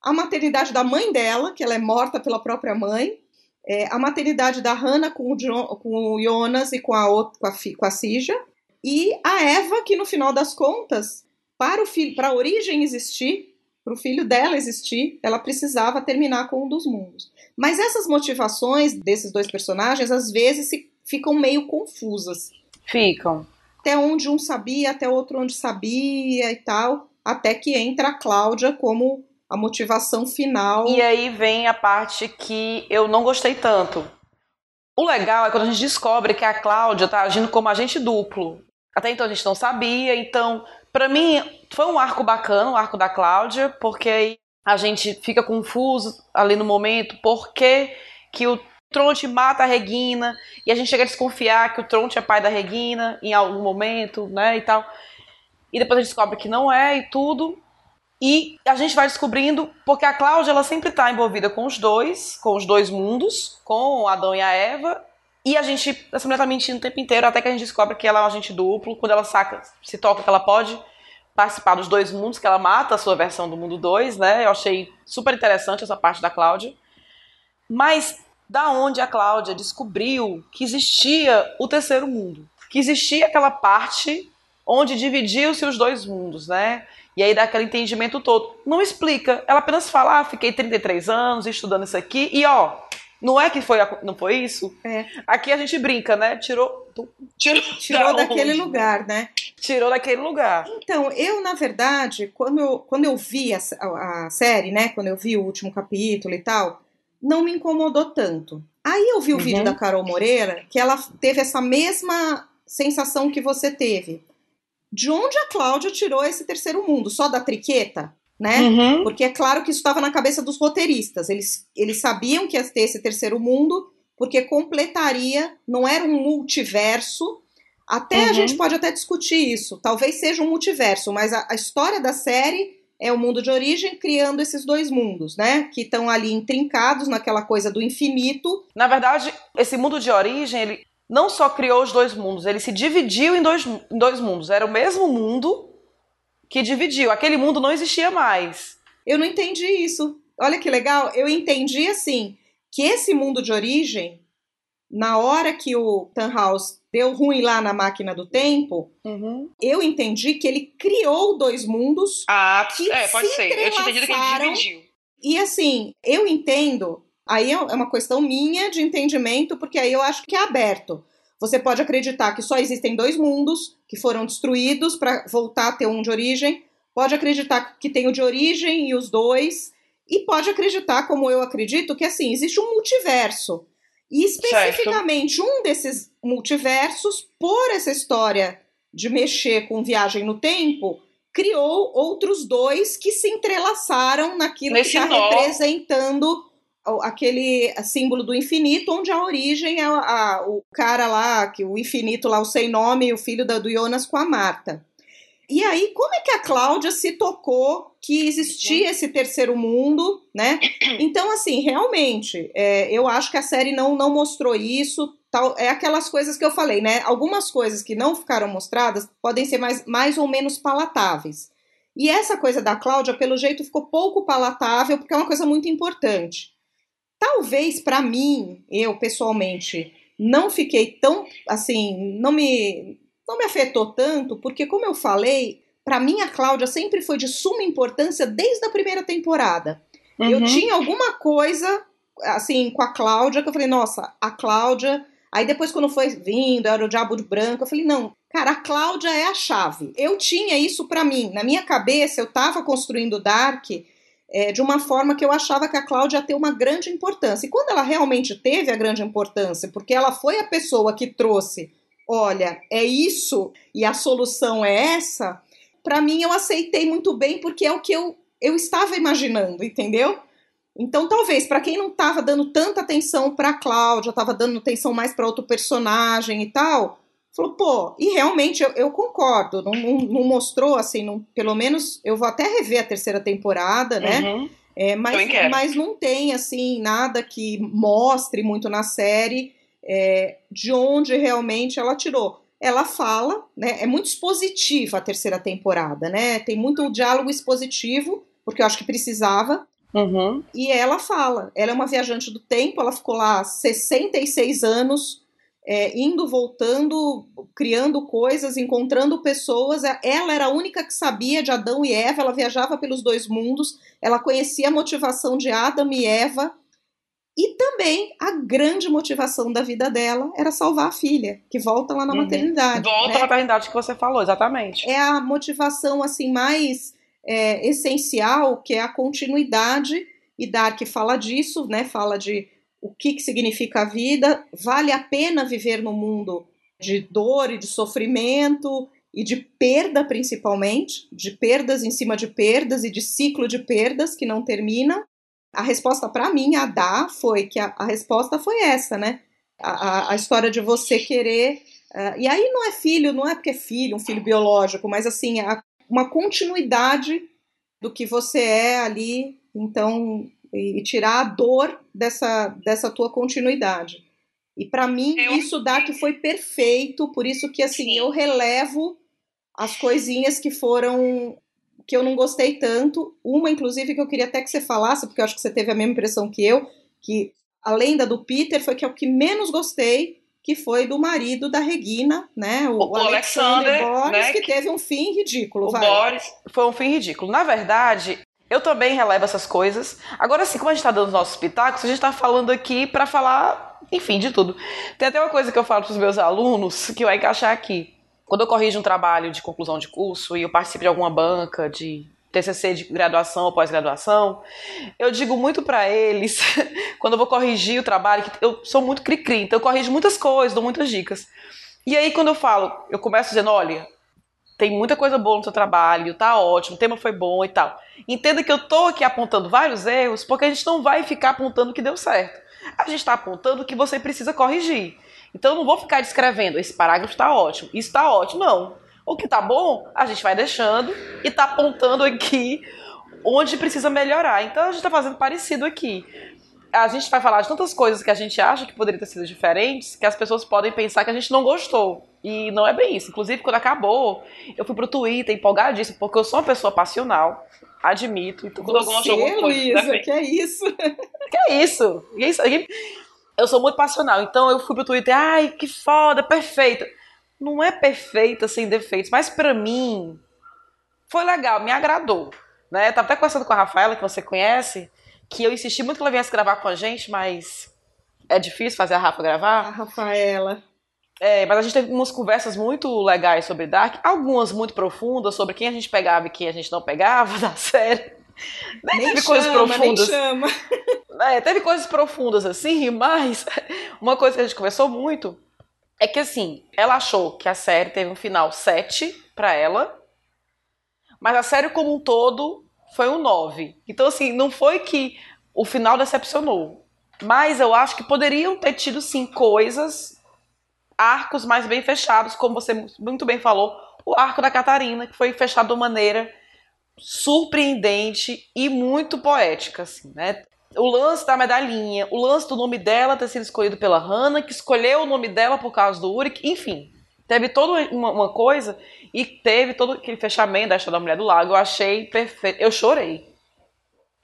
a maternidade da mãe dela, que ela é morta pela própria mãe, é, a maternidade da Hannah com o, John, com o Jonas e com a, outra, com a, com a Cija, e a Eva, que no final das contas, para o filho, para a origem existir, para o filho dela existir, ela precisava terminar com um dos mundos. Mas essas motivações desses dois personagens às vezes se, ficam meio confusas. Ficam. Até onde um sabia, até outro onde sabia e tal, até que entra a Cláudia como a motivação final. E aí vem a parte que eu não gostei tanto. O legal é quando a gente descobre que a Cláudia tá agindo como agente duplo. Até então a gente não sabia, então, para mim, foi um arco bacana, o arco da Cláudia, porque aí a gente fica confuso ali no momento, porque que o Tronte mata a Regina, e a gente chega a desconfiar que o Tronte é pai da Regina em algum momento, né, e tal. E depois a gente descobre que não é e tudo. E a gente vai descobrindo, porque a Cláudia ela sempre está envolvida com os dois, com os dois mundos, com Adão e a Eva. E a gente, essa mulher tá mentindo o tempo inteiro, até que a gente descobre que ela é um agente duplo, quando ela saca, se toca que ela pode participar dos dois mundos, que ela mata a sua versão do mundo 2, né? Eu achei super interessante essa parte da Cláudia. Mas da onde a Cláudia descobriu que existia o terceiro mundo? Que existia aquela parte onde dividiam-se os dois mundos, né? E aí dá aquele entendimento todo. Não explica, ela apenas fala: ah, fiquei 33 anos estudando isso aqui e ó, não é que foi, não foi isso? É. Aqui a gente brinca, né? Tirou, tirou, (laughs) tirou daquele lugar, né? Tirou daquele lugar. Então, eu, na verdade, quando eu, quando eu vi a, a, a série, né? Quando eu vi o último capítulo e tal, não me incomodou tanto. Aí eu vi o uhum. vídeo da Carol Moreira, que ela teve essa mesma sensação que você teve de onde a Cláudia tirou esse terceiro mundo? Só da triqueta? Né? Uhum. Porque é claro que isso estava na cabeça dos roteiristas. Eles, eles sabiam que ia ter esse terceiro mundo, porque completaria, não era um multiverso. Até uhum. a gente pode até discutir isso. Talvez seja um multiverso, mas a, a história da série é o mundo de origem criando esses dois mundos, né? Que estão ali intrincados naquela coisa do infinito. Na verdade, esse mundo de origem, ele não só criou os dois mundos, ele se dividiu em dois, em dois mundos. Era o mesmo mundo que dividiu. Aquele mundo não existia mais. Eu não entendi isso. Olha que legal. Eu entendi assim que esse mundo de origem, na hora que o Tannhaus deu ruim lá na máquina do tempo, uhum. eu entendi que ele criou dois mundos. Ah, que é, pode ser. Eu tinha entendido que ele dividiu. E assim, eu entendo Aí é, é uma questão minha de entendimento, porque aí eu acho que é aberto. Você pode acreditar que só existem dois mundos que foram destruídos para voltar a ter um de origem. Pode acreditar que tem o de origem e os dois. E pode acreditar, como eu acredito, que assim, existe um multiverso. E especificamente certo. um desses multiversos, por essa história de mexer com viagem no tempo, criou outros dois que se entrelaçaram naquilo Nesse que está representando aquele símbolo do infinito, onde a origem é a, o cara lá, que o infinito lá, o sem nome, o filho da, do Jonas com a Marta. E aí, como é que a Cláudia se tocou que existia esse terceiro mundo, né? (coughs) Então, assim, realmente, é, eu acho que a série não, não mostrou isso. Tal, é aquelas coisas que eu falei, né? Algumas coisas que não ficaram mostradas podem ser mais, mais ou menos palatáveis. E essa coisa da Cláudia, pelo jeito, ficou pouco palatável, porque é uma coisa muito importante. Talvez para mim, eu pessoalmente, não fiquei tão assim, não me não me afetou tanto, porque como eu falei, para mim a Cláudia sempre foi de suma importância desde a primeira temporada. Uhum. Eu tinha alguma coisa assim com a Cláudia que eu falei, nossa, a Cláudia. Aí depois quando foi vindo, era o Diabo de Branco, eu falei, não, cara, a Cláudia é a chave. Eu tinha isso para mim, na minha cabeça eu tava construindo Dark é, de uma forma que eu achava que a Cláudia ia ter uma grande importância. E quando ela realmente teve a grande importância, porque ela foi a pessoa que trouxe, olha, é isso e a solução é essa, para mim eu aceitei muito bem, porque é o que eu, eu estava imaginando, entendeu? Então, talvez, para quem não estava dando tanta atenção para a Cláudia, estava dando atenção mais para outro personagem e tal, Falou, pô, e realmente eu, eu concordo, não, não, não, mostrou assim, não, pelo menos eu vou até rever a terceira temporada, né? Uhum. É, mas, mas não tem assim nada que mostre muito na série é, de onde realmente ela tirou. ela fala, né? É muito expositiva a terceira temporada, né? Tem muito diálogo expositivo, porque eu acho que precisava. Uhum. E ela fala, ela é uma viajante do tempo, ela ficou lá 66 anos, é, indo, voltando, criando coisas, encontrando pessoas. Ela era a única que sabia de Adão e Eva, ela viajava pelos dois mundos, ela conhecia a motivação de Adão e Eva e também a grande motivação da vida dela era salvar a filha, que volta lá na uhum. maternidade. Volta né? à maternidade que você falou, exatamente. É a motivação assim mais é, essencial, que é a continuidade, e Dark fala disso, né? Fala de o que, que significa a vida, vale a pena viver no mundo de dor e de sofrimento e de perda principalmente, de perdas em cima de perdas e de ciclo de perdas que não termina. A resposta para mim a dar foi que a, a, resposta foi essa, né? A, a, história de você querer. Uh, e aí não é filho, não é porque é filho, um filho biológico, mas assim, uma continuidade do que você é ali, então, e, e tirar a dor dessa, dessa tua continuidade. E para mim, eu... isso dá que foi perfeito, por isso que assim, Sim. eu relevo as coisinhas que foram que eu não gostei tanto. Uma, inclusive, que eu queria até que você falasse, porque eu acho que você teve a mesma impressão que eu, que além da do Peter, foi que é o que menos gostei, que foi do marido da Regina, né? O, o Alexander, Alexander Boris, né? que teve um fim ridículo. O vai. Boris foi um fim ridículo. Na verdade, eu também relevo essas coisas. Agora, assim, como a gente está dando os nossos pitacos, a gente está falando aqui para falar, enfim, de tudo. Tem até uma coisa que eu falo para os meus alunos que vai encaixar aqui. Quando eu corrijo um trabalho de conclusão de curso e eu participo de alguma banca de TCC de graduação ou pós-graduação, eu digo muito para eles, (laughs) quando eu vou corrigir o trabalho, que eu sou muito cri-cri, então eu corrijo muitas coisas, dou muitas dicas. E aí quando eu falo, eu começo dizendo, olha, tem muita coisa boa no seu trabalho, tá ótimo, o tema foi bom e tal. Entenda que eu tô aqui apontando vários erros, porque a gente não vai ficar apontando o que deu certo. A gente está apontando o que você precisa corrigir. Então eu não vou ficar descrevendo, esse parágrafo está ótimo, isso está ótimo, não. O que está bom, a gente vai deixando e está apontando aqui onde precisa melhorar. Então a gente está fazendo parecido aqui. A gente vai falar de tantas coisas que a gente acha que poderiam ter sido diferentes, que as pessoas podem pensar que a gente não gostou. E não é bem isso. Inclusive, quando acabou, eu fui pro Twitter empolgadíssimo, porque eu sou uma pessoa passional, admito. Então, quando Você, alguma Luísa, que é isso? Que é isso? Que é isso? Eu sou muito passional, então eu fui pro Twitter, ai, que foda, perfeita. Não é perfeita sem defeitos, mas para mim foi legal, me agradou. Né? Eu tava até conversando com a Rafaela, que você conhece, que eu insisti muito que ela viesse gravar com a gente, mas é difícil fazer a Rafa gravar. A Rafaela. É, mas a gente teve umas conversas muito legais sobre Dark, algumas muito profundas sobre quem a gente pegava e quem a gente não pegava (laughs) da série. Nem, nem teve chama, coisas profundas. Nem chama. É, teve coisas profundas assim, mas (laughs) uma coisa que a gente conversou muito é que assim, ela achou que a série teve um final 7 para ela, mas a série como um todo foi um 9. Então assim, não foi que o final decepcionou, mas eu acho que poderiam ter tido sim coisas, arcos mais bem fechados, como você muito bem falou, o arco da Catarina, que foi fechado de uma maneira surpreendente e muito poética, assim, né? O lance da medalhinha, o lance do nome dela ter sido escolhido pela Hannah, que escolheu o nome dela por causa do Uric, enfim. Teve toda uma, uma coisa e teve todo aquele fechamento da história da Mulher do Lago. Eu achei perfeito. Eu chorei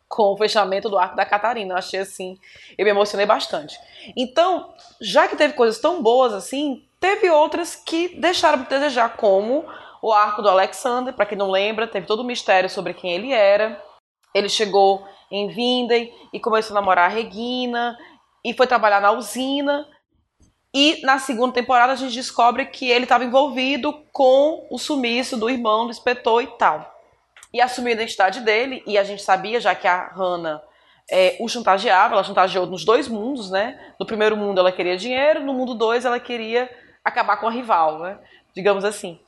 com o fechamento do arco da Catarina. Eu achei assim, eu me emocionei bastante. Então, já que teve coisas tão boas assim, teve outras que deixaram de desejar, como o arco do Alexander, para quem não lembra, teve todo o mistério sobre quem ele era. Ele chegou em Vinden e começou a namorar a Regina e foi trabalhar na usina. E na segunda temporada a gente descobre que ele estava envolvido com o sumiço do irmão do inspetor e tal. E assumiu a identidade dele, e a gente sabia, já que a Hannah é, o chantageava, ela chantageou nos dois mundos, né? No primeiro mundo ela queria dinheiro, no mundo dois ela queria acabar com a rival, né? Digamos assim.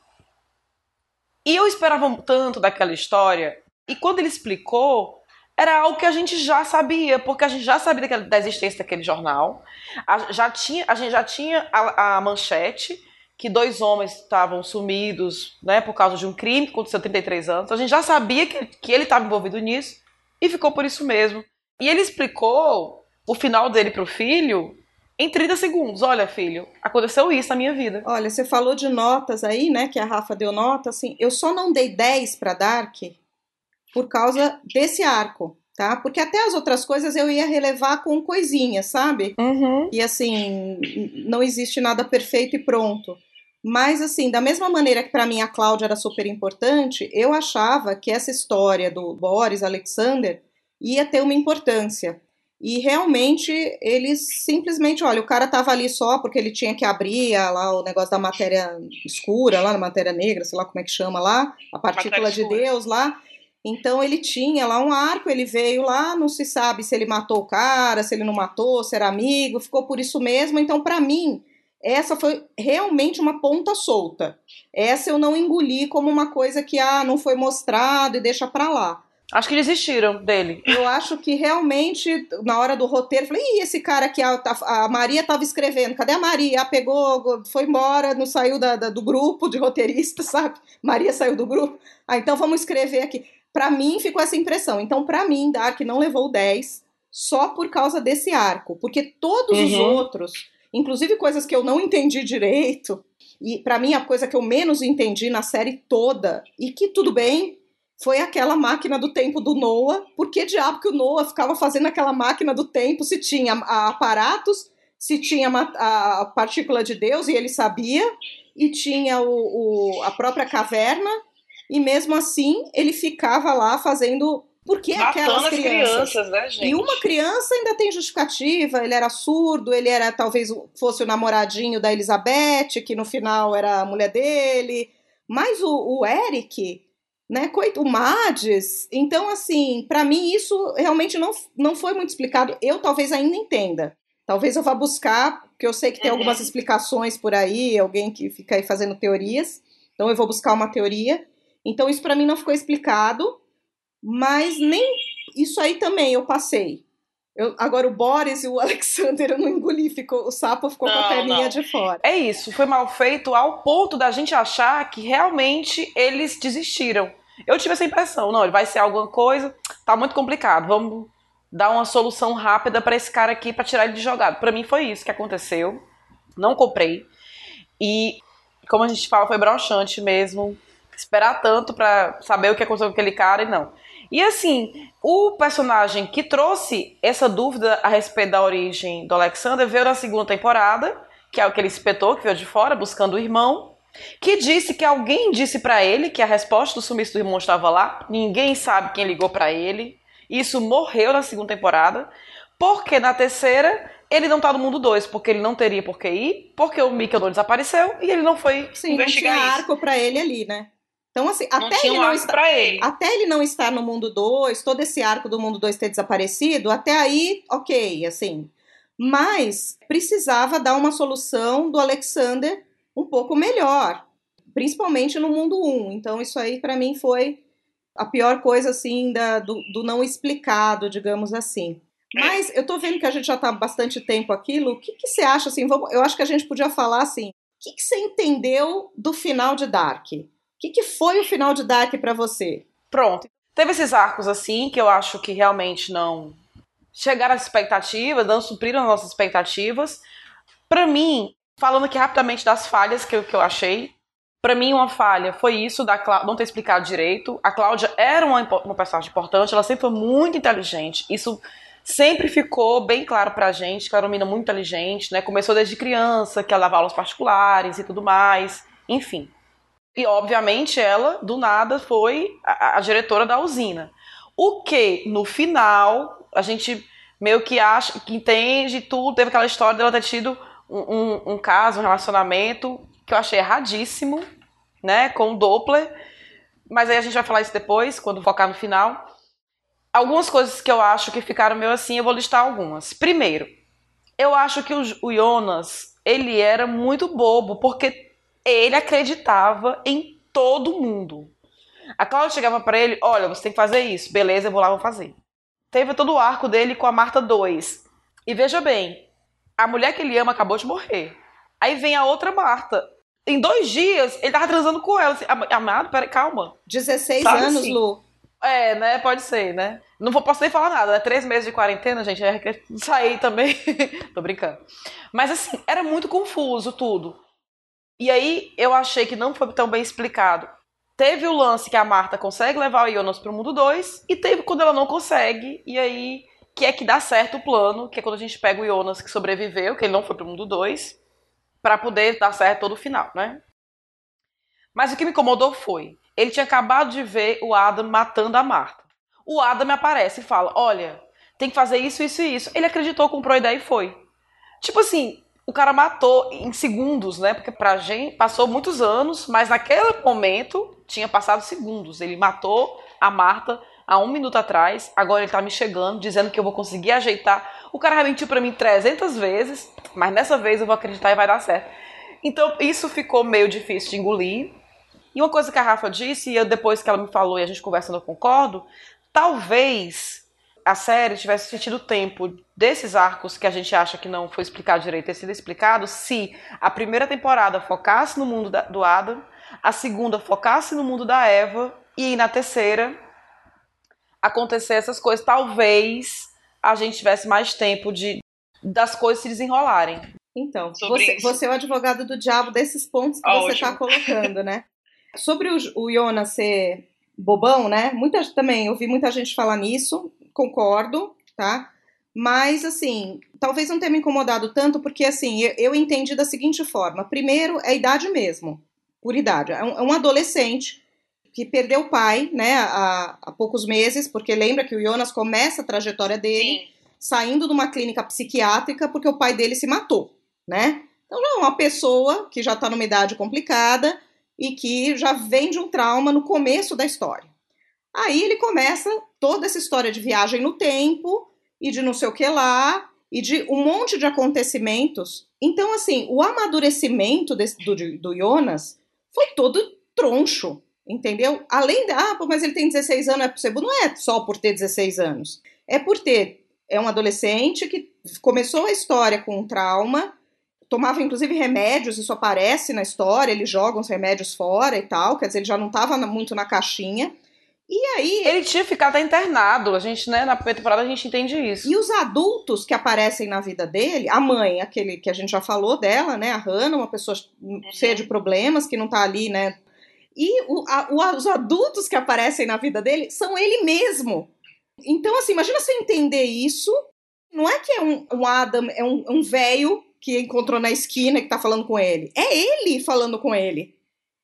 E eu esperava tanto daquela história, e quando ele explicou, era algo que a gente já sabia, porque a gente já sabia daquela, da existência daquele jornal, a, já tinha, a gente já tinha a, a manchete que dois homens estavam sumidos né, por causa de um crime que aconteceu 33 anos. A gente já sabia que, que ele estava envolvido nisso e ficou por isso mesmo. E ele explicou o final dele para o filho em 30 segundos. Olha, filho, aconteceu isso na minha vida. Olha, você falou de notas aí, né? Que a Rafa deu nota, assim. Eu só não dei 10 para Dark por causa desse arco, tá? Porque até as outras coisas eu ia relevar com coisinhas, sabe? Uhum. E assim, não existe nada perfeito e pronto. Mas, assim, da mesma maneira que para mim a Cláudia era super importante, eu achava que essa história do Boris Alexander ia ter uma importância. E realmente eles simplesmente, olha, o cara tava ali só porque ele tinha que abrir lá o negócio da matéria escura, lá na matéria negra, sei lá como é que chama lá, a partícula de Deus lá. Então ele tinha lá um arco, ele veio lá, não se sabe se ele matou o cara, se ele não matou, se era amigo, ficou por isso mesmo. Então, para mim, essa foi realmente uma ponta solta. Essa eu não engoli como uma coisa que ah, não foi mostrado e deixa para lá. Acho que desistiram dele. Eu acho que realmente, na hora do roteiro, falei, Ih, esse cara aqui, a, a Maria estava escrevendo, cadê a Maria? Ah, pegou, foi embora, não saiu da, da, do grupo de roteiristas, (laughs) sabe? Maria saiu do grupo. Ah, então vamos escrever aqui. Para mim ficou essa impressão. Então, para mim, Dark não levou 10 só por causa desse arco, porque todos uhum. os outros, inclusive coisas que eu não entendi direito, e para mim a coisa que eu menos entendi na série toda, e que tudo bem, foi aquela máquina do tempo do Noah. Por que diabo que o Noah ficava fazendo aquela máquina do tempo se tinha aparatos, se tinha a partícula de Deus e ele sabia, e tinha o, o, a própria caverna, e mesmo assim ele ficava lá fazendo. Por que aquelas crianças? crianças né, gente? E uma criança ainda tem justificativa, ele era surdo, ele era talvez fosse o namoradinho da Elizabeth, que no final era a mulher dele. Mas o, o Eric, né? Coito, o Mades. Então, assim, para mim isso realmente não, não foi muito explicado. Eu talvez ainda entenda. Talvez eu vá buscar, porque eu sei que tem uhum. algumas explicações por aí, alguém que fica aí fazendo teorias. Então eu vou buscar uma teoria. Então isso para mim não ficou explicado, mas nem isso aí também eu passei. Eu, agora o Boris e o (laughs) Alexander eu não engoli, ficou, o sapo ficou não, com a perninha não. de fora. É isso, foi mal feito ao ponto da gente achar que realmente eles desistiram. Eu tive essa impressão, não, ele vai ser alguma coisa, tá muito complicado, vamos dar uma solução rápida para esse cara aqui para tirar ele de jogado. Para mim foi isso que aconteceu. Não comprei. E como a gente fala, foi broxante mesmo. Esperar tanto para saber o que aconteceu com aquele cara e não. E assim, o personagem que trouxe essa dúvida a respeito da origem do Alexander veio na segunda temporada, que é aquele inspetor que veio de fora buscando o irmão que disse que alguém disse para ele que a resposta do sumiço do irmão estava lá. Ninguém sabe quem ligou para ele. Isso morreu na segunda temporada. Porque na terceira ele não tá no mundo 2, porque ele não teria por que ir, porque o Mikkel desapareceu e ele não foi Sim, investigar não tinha arco para ele ali, né? Então, assim, não até, ele um não está, ele. até ele não estar no mundo 2, todo esse arco do mundo 2 ter desaparecido, até aí, ok, assim. Mas precisava dar uma solução do Alexander um pouco melhor, principalmente no mundo 1. Então, isso aí para mim foi a pior coisa assim da, do, do, não explicado, digamos assim. Mas eu tô vendo que a gente já tá bastante tempo aqui, Lu. O que, que você acha assim? Vamos, eu acho que a gente podia falar assim. O que, que você entendeu do final de Dark? O que, que foi o final de Dark para você? Pronto. Teve esses arcos assim que eu acho que realmente não chegaram às expectativas, não supriram as nossas expectativas. Para mim, Falando aqui rapidamente das falhas que eu, que eu achei. Para mim, uma falha foi isso da Clá não ter explicado direito. A Cláudia era uma, uma personagem importante, ela sempre foi muito inteligente. Isso sempre ficou bem claro pra gente, que ela era uma menina muito inteligente, né? Começou desde criança, que ela dava aulas particulares e tudo mais, enfim. E, obviamente, ela, do nada, foi a, a diretora da usina. O que, no final, a gente meio que acha, que entende tudo, teve aquela história dela ter tido um, um, caso, um relacionamento que eu achei erradíssimo, né, com o Doppler, mas aí a gente vai falar isso depois, quando focar no final. Algumas coisas que eu acho que ficaram meio assim, eu vou listar algumas. Primeiro, eu acho que o, o Jonas, ele era muito bobo, porque ele acreditava em todo mundo. A Cláudia chegava para ele, olha, você tem que fazer isso. Beleza, eu vou lá, vou fazer. Teve todo o arco dele com a Marta 2. E veja bem, a mulher que ele ama acabou de morrer. Aí vem a outra Marta. Em dois dias, ele tava transando com ela. Assim, Amado, peraí, calma. 16 Sabe anos, assim? Lu. É, né? Pode ser, né? Não vou, posso nem falar nada, né? Três meses de quarentena, gente, é (laughs) sair também. (laughs) Tô brincando. Mas assim, era muito confuso tudo. E aí eu achei que não foi tão bem explicado. Teve o lance que a Marta consegue levar o Jonas pro mundo 2, e teve quando ela não consegue, e aí que é que dá certo o plano, que é quando a gente pega o Jonas que sobreviveu, que ele não foi pro mundo 2, para poder dar certo todo o final, né? Mas o que me incomodou foi, ele tinha acabado de ver o Adam matando a Marta. O Adam me aparece e fala: Olha, tem que fazer isso, isso e isso. Ele acreditou, comprou a ideia e foi. Tipo assim, o cara matou em segundos, né? Porque pra gente passou muitos anos, mas naquele momento tinha passado segundos. Ele matou a Marta há um minuto atrás, agora ele tá me chegando, dizendo que eu vou conseguir ajeitar. O cara já mentiu pra mim 300 vezes, mas nessa vez eu vou acreditar e vai dar certo. Então isso ficou meio difícil de engolir. E uma coisa que a Rafa disse, e eu, depois que ela me falou e a gente conversando, eu concordo, talvez a série tivesse tido tempo desses arcos que a gente acha que não foi explicado direito ter sido explicado se a primeira temporada focasse no mundo da, do Adam, a segunda focasse no mundo da Eva e na terceira acontecer essas coisas. Talvez a gente tivesse mais tempo de das coisas se desenrolarem. Então, você, você, é o advogado do diabo desses pontos que ah, você está colocando, né? Sobre o, o Jonas ser bobão, né? Muita, também ouvi muita gente falar nisso, concordo, tá? Mas, assim, talvez não tenha me incomodado tanto, porque, assim, eu, eu entendi da seguinte forma: primeiro, é idade mesmo, por idade. É um, é um adolescente que perdeu o pai, né, há, há, poucos meses, porque lembra que o Jonas começa a trajetória dele Sim. saindo de uma clínica psiquiátrica porque o pai dele se matou, né? Então, não, uma pessoa que já está numa idade complicada e que já vem de um trauma no começo da história. Aí ele começa toda essa história de viagem no tempo e de não sei o que lá e de um monte de acontecimentos. Então, assim, o amadurecimento desse, do, do Jonas foi todo troncho entendeu? Além da, ah, mas ele tem 16 anos, é possível. Não é só por ter 16 anos. É por ter, é um adolescente que começou a história com um trauma, tomava inclusive remédios, isso aparece na história, ele joga os remédios fora e tal, quer dizer, ele já não estava muito na caixinha. E aí. Ele tinha ficado internado, a gente, né, na primeira temporada a gente entende isso. E os adultos que aparecem na vida dele, a mãe, aquele que a gente já falou dela, né, a Hannah, uma pessoa cheia de problemas, que não tá ali, né, e o, a, os adultos que aparecem na vida dele são ele mesmo. Então, assim, imagina você entender isso. Não é que é um, um Adam, é um, um velho que encontrou na esquina que tá falando com ele. É ele falando com ele.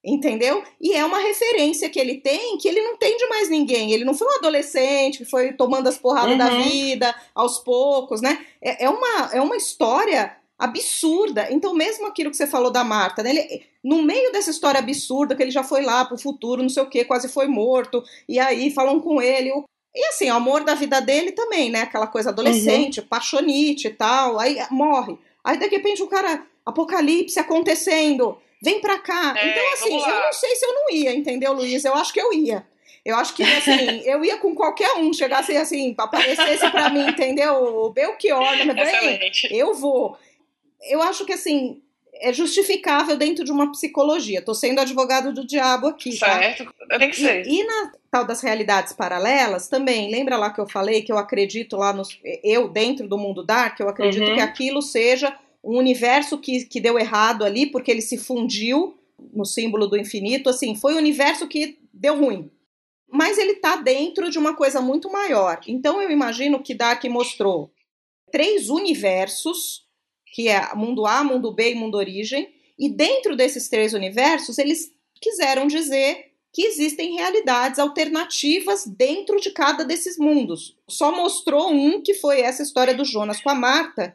Entendeu? E é uma referência que ele tem que ele não tem de mais ninguém. Ele não foi um adolescente que foi tomando as porradas uhum. da vida aos poucos, né? É, é, uma, é uma história absurda. Então, mesmo aquilo que você falou da Marta, né, ele, no meio dessa história absurda, que ele já foi lá pro futuro, não sei o que, quase foi morto, e aí falam com ele. E assim, o amor da vida dele também, né? Aquela coisa adolescente, uhum. paixonite e tal, aí morre. Aí de repente o cara, apocalipse acontecendo, vem pra cá. É, então, assim, eu não sei se eu não ia, entendeu, Luiz? Eu acho que eu ia. Eu acho que, assim, (laughs) eu ia com qualquer um, chegasse assim, aparecesse pra mim, entendeu? O Belchior, né? eu vou eu acho que assim é justificável dentro de uma psicologia. Tô sendo advogado do diabo aqui, tá? certo? Tá? Tem que ser. E, e, na tal das realidades paralelas também, lembra lá que eu falei que eu acredito lá nos eu dentro do mundo dark, eu acredito uhum. que aquilo seja um universo que, que deu errado ali porque ele se fundiu no símbolo do infinito, assim, foi o um universo que deu ruim. Mas ele tá dentro de uma coisa muito maior. Então eu imagino que Dark mostrou três universos que é mundo A, mundo B e mundo origem, e dentro desses três universos, eles quiseram dizer que existem realidades alternativas dentro de cada desses mundos. Só mostrou um, que foi essa história do Jonas com a Marta,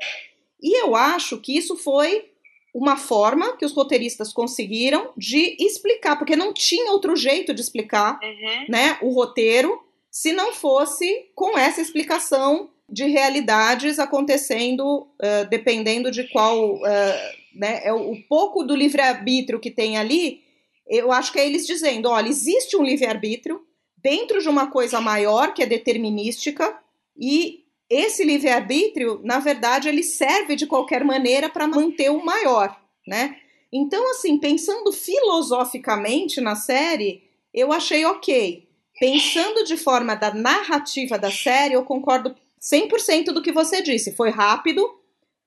e eu acho que isso foi uma forma que os roteiristas conseguiram de explicar, porque não tinha outro jeito de explicar uhum. né, o roteiro se não fosse com essa explicação de realidades acontecendo uh, dependendo de qual uh, né, é o, o pouco do livre-arbítrio que tem ali, eu acho que é eles dizendo, olha, existe um livre-arbítrio dentro de uma coisa maior que é determinística e esse livre-arbítrio, na verdade, ele serve de qualquer maneira para manter o maior, né? Então, assim, pensando filosoficamente na série, eu achei ok. pensando de forma da narrativa da série, eu concordo 100% do que você disse. Foi rápido,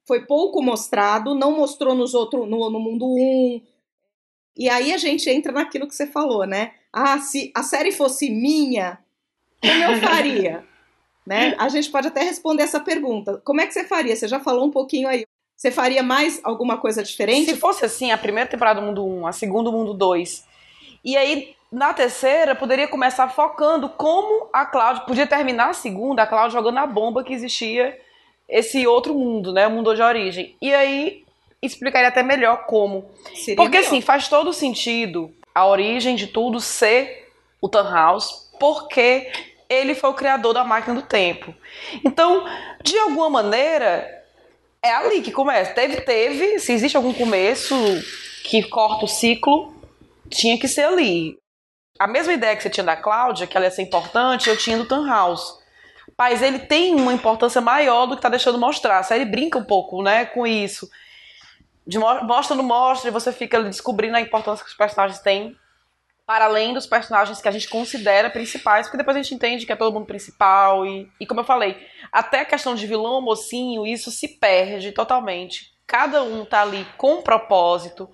foi pouco mostrado, não mostrou nos outro, no, no mundo 1. Um. E aí a gente entra naquilo que você falou, né? Ah, se a série fosse minha, como eu faria? (laughs) né? A gente pode até responder essa pergunta. Como é que você faria? Você já falou um pouquinho aí. Você faria mais alguma coisa diferente? Se fosse assim, a primeira temporada do Mundo 1, a segunda do Mundo 2, e aí na terceira poderia começar focando como a Cláudia podia terminar a segunda, a Cláudia jogando a bomba que existia esse outro mundo, né, o mundo de origem. E aí explicaria até melhor como. Seria Porque melhor. assim, faz todo sentido a origem de tudo ser o Tannhaus, porque ele foi o criador da máquina do tempo. Então, de alguma maneira, é ali que começa. Teve, teve, se existe algum começo que corta o ciclo, tinha que ser ali. A mesma ideia que você tinha da Cláudia, que ela ia ser importante, eu tinha do Tannhaus. Mas ele tem uma importância maior do que está deixando mostrar. A série brinca um pouco, né, com isso. De mostra no mostra e você fica descobrindo a importância que os personagens têm para além dos personagens que a gente considera principais, porque depois a gente entende que é todo mundo principal e, e como eu falei, até a questão de vilão mocinho, isso se perde totalmente. Cada um tá ali com um propósito.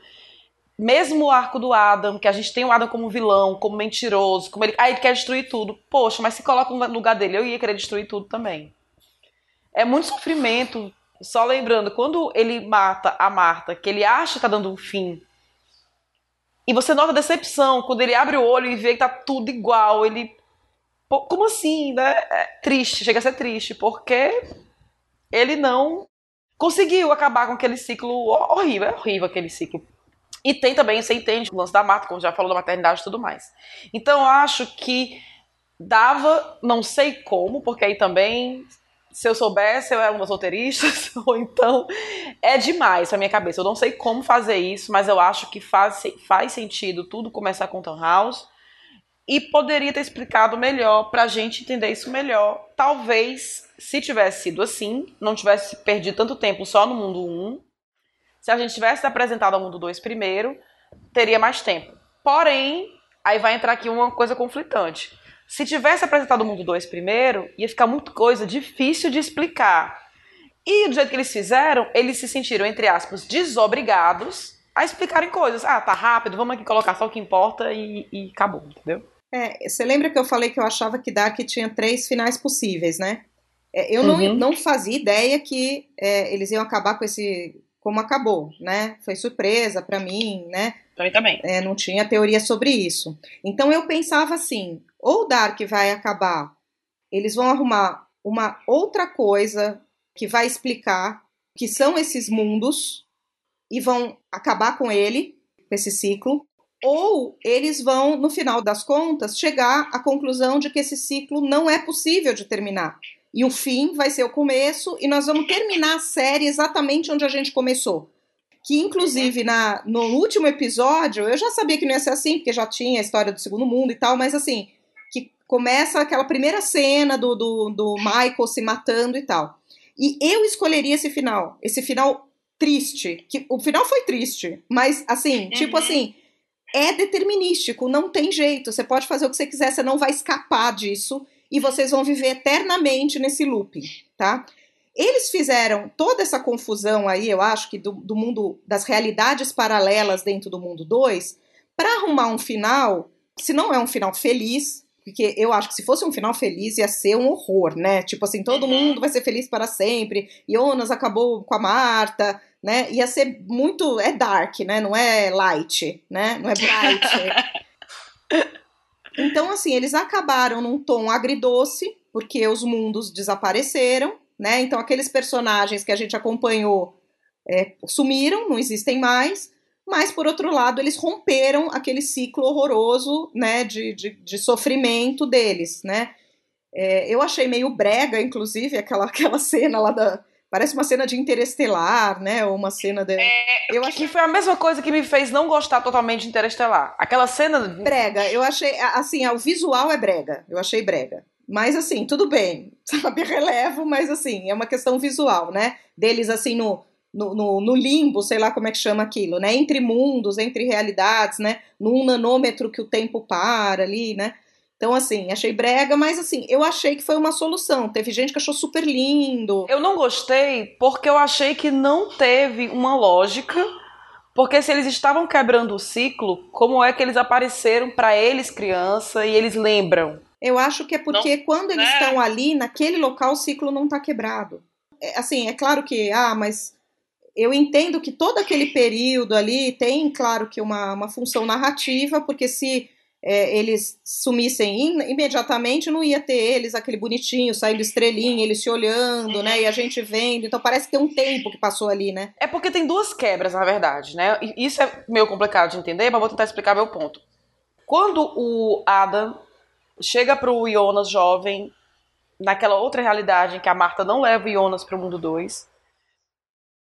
Mesmo o arco do Adam, que a gente tem o Adam como vilão, como mentiroso, como ele, ah, ele quer destruir tudo. Poxa, mas se coloca no lugar dele, eu ia querer destruir tudo também. É muito sofrimento. Só lembrando, quando ele mata a Marta, que ele acha que tá dando um fim e você nota a decepção quando ele abre o olho e vê que tá tudo igual. Ele. Pô, como assim, né? É triste, chega a ser triste, porque ele não conseguiu acabar com aquele ciclo horrível. É horrível aquele ciclo. E tem também, você entende, o lance da mata, como já falou da maternidade e tudo mais. Então eu acho que dava, não sei como, porque aí também se eu soubesse, eu era uma das roteiristas, (laughs) ou então é demais pra minha cabeça. Eu não sei como fazer isso, mas eu acho que faz, faz sentido tudo começar com Town House. E poderia ter explicado melhor pra gente entender isso melhor. Talvez, se tivesse sido assim, não tivesse perdido tanto tempo só no mundo 1. Se a gente tivesse apresentado ao mundo 2 primeiro, teria mais tempo. Porém, aí vai entrar aqui uma coisa conflitante se tivesse apresentado o mundo 2 primeiro, ia ficar muito coisa difícil de explicar. E do jeito que eles fizeram, eles se sentiram, entre aspas, desobrigados a explicarem coisas. Ah, tá rápido, vamos aqui colocar só o que importa e, e acabou, entendeu? É, você lembra que eu falei que eu achava que Dark tinha três finais possíveis, né? É, eu não, uhum. não fazia ideia que é, eles iam acabar com esse. Como acabou, né? Foi surpresa para mim, né? Pra mim também. É, não tinha teoria sobre isso. Então eu pensava assim: ou Dark vai acabar, eles vão arrumar uma outra coisa que vai explicar o que são esses mundos e vão acabar com ele, com esse ciclo, ou eles vão, no final das contas, chegar à conclusão de que esse ciclo não é possível de terminar. E o fim vai ser o começo, e nós vamos terminar a série exatamente onde a gente começou. Que, inclusive, na, no último episódio, eu já sabia que não ia ser assim, porque já tinha a história do segundo mundo e tal, mas assim, começa aquela primeira cena do, do, do Michael se matando e tal. E eu escolheria esse final, esse final triste, que o final foi triste, mas assim, uhum. tipo assim, é determinístico, não tem jeito, você pode fazer o que você quiser, você não vai escapar disso e vocês vão viver eternamente nesse looping, tá? Eles fizeram toda essa confusão aí, eu acho que do, do mundo das realidades paralelas dentro do mundo 2, para arrumar um final, se não é um final feliz, porque eu acho que se fosse um final feliz ia ser um horror, né? Tipo assim, todo uhum. mundo vai ser feliz para sempre. Jonas acabou com a Marta, né? Ia ser muito. É dark, né? Não é light, né? Não é bright. (laughs) então, assim, eles acabaram num tom agridoce, porque os mundos desapareceram, né? Então, aqueles personagens que a gente acompanhou é, sumiram, não existem mais mas por outro lado eles romperam aquele ciclo horroroso, né, de, de, de sofrimento deles, né. É, eu achei meio brega, inclusive, aquela, (laughs) aquela cena lá da, Parece uma cena de Interestelar, né? Ou uma cena de. É, eu achei... Que foi a mesma coisa que me fez não gostar totalmente de Interestelar. Aquela cena. Brega. Eu achei. Assim, o visual é brega. Eu achei brega. Mas assim, tudo bem. (laughs) Sabe, relevo, mas assim, é uma questão visual, né? Deles assim no, no, no, no, limbo, sei lá como é que chama aquilo, né? Entre mundos, entre realidades, né? Num nanômetro que o tempo para ali, né? Então, assim, achei brega, mas assim, eu achei que foi uma solução. Teve gente que achou super lindo. Eu não gostei porque eu achei que não teve uma lógica. Porque se eles estavam quebrando o ciclo, como é que eles apareceram para eles criança e eles lembram? Eu acho que é porque não, quando eles né? estão ali, naquele local, o ciclo não está quebrado. É, assim, é claro que, ah, mas eu entendo que todo aquele período ali tem, claro, que uma, uma função narrativa, porque se é, eles sumissem imediatamente, não ia ter eles, aquele bonitinho, saindo estrelinha, eles se olhando, né? E a gente vendo. Então parece que tem um tempo que passou ali, né? É porque tem duas quebras, na verdade, né? E isso é meio complicado de entender, mas vou tentar explicar meu ponto. Quando o Adam chega pro Jonas jovem, naquela outra realidade em que a Marta não leva o Jonas pro mundo 2,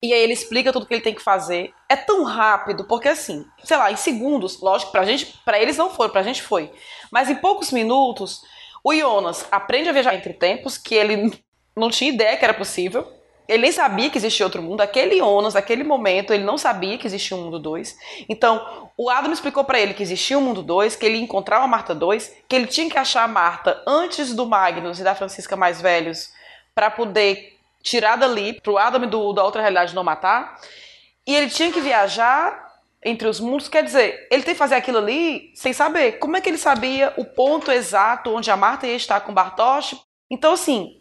e aí ele explica tudo que ele tem que fazer. É tão rápido, porque assim, sei lá, em segundos, lógico, pra gente, para eles não foi, pra gente foi. Mas em poucos minutos, o Jonas aprende a viajar entre tempos, que ele não tinha ideia que era possível. Ele nem sabia que existia outro mundo. Aquele Jonas, aquele momento, ele não sabia que existia um mundo 2. Então, o Adam explicou para ele que existia um mundo 2, que ele ia encontrar a Marta 2, que ele tinha que achar a Marta antes do Magnus e da Francisca mais velhos para poder tirar dali pro Adam do, da outra realidade não matar. E ele tinha que viajar entre os mundos, quer dizer, ele tem que fazer aquilo ali sem saber. Como é que ele sabia o ponto exato onde a Marta ia estar com Bartosz? Então, assim,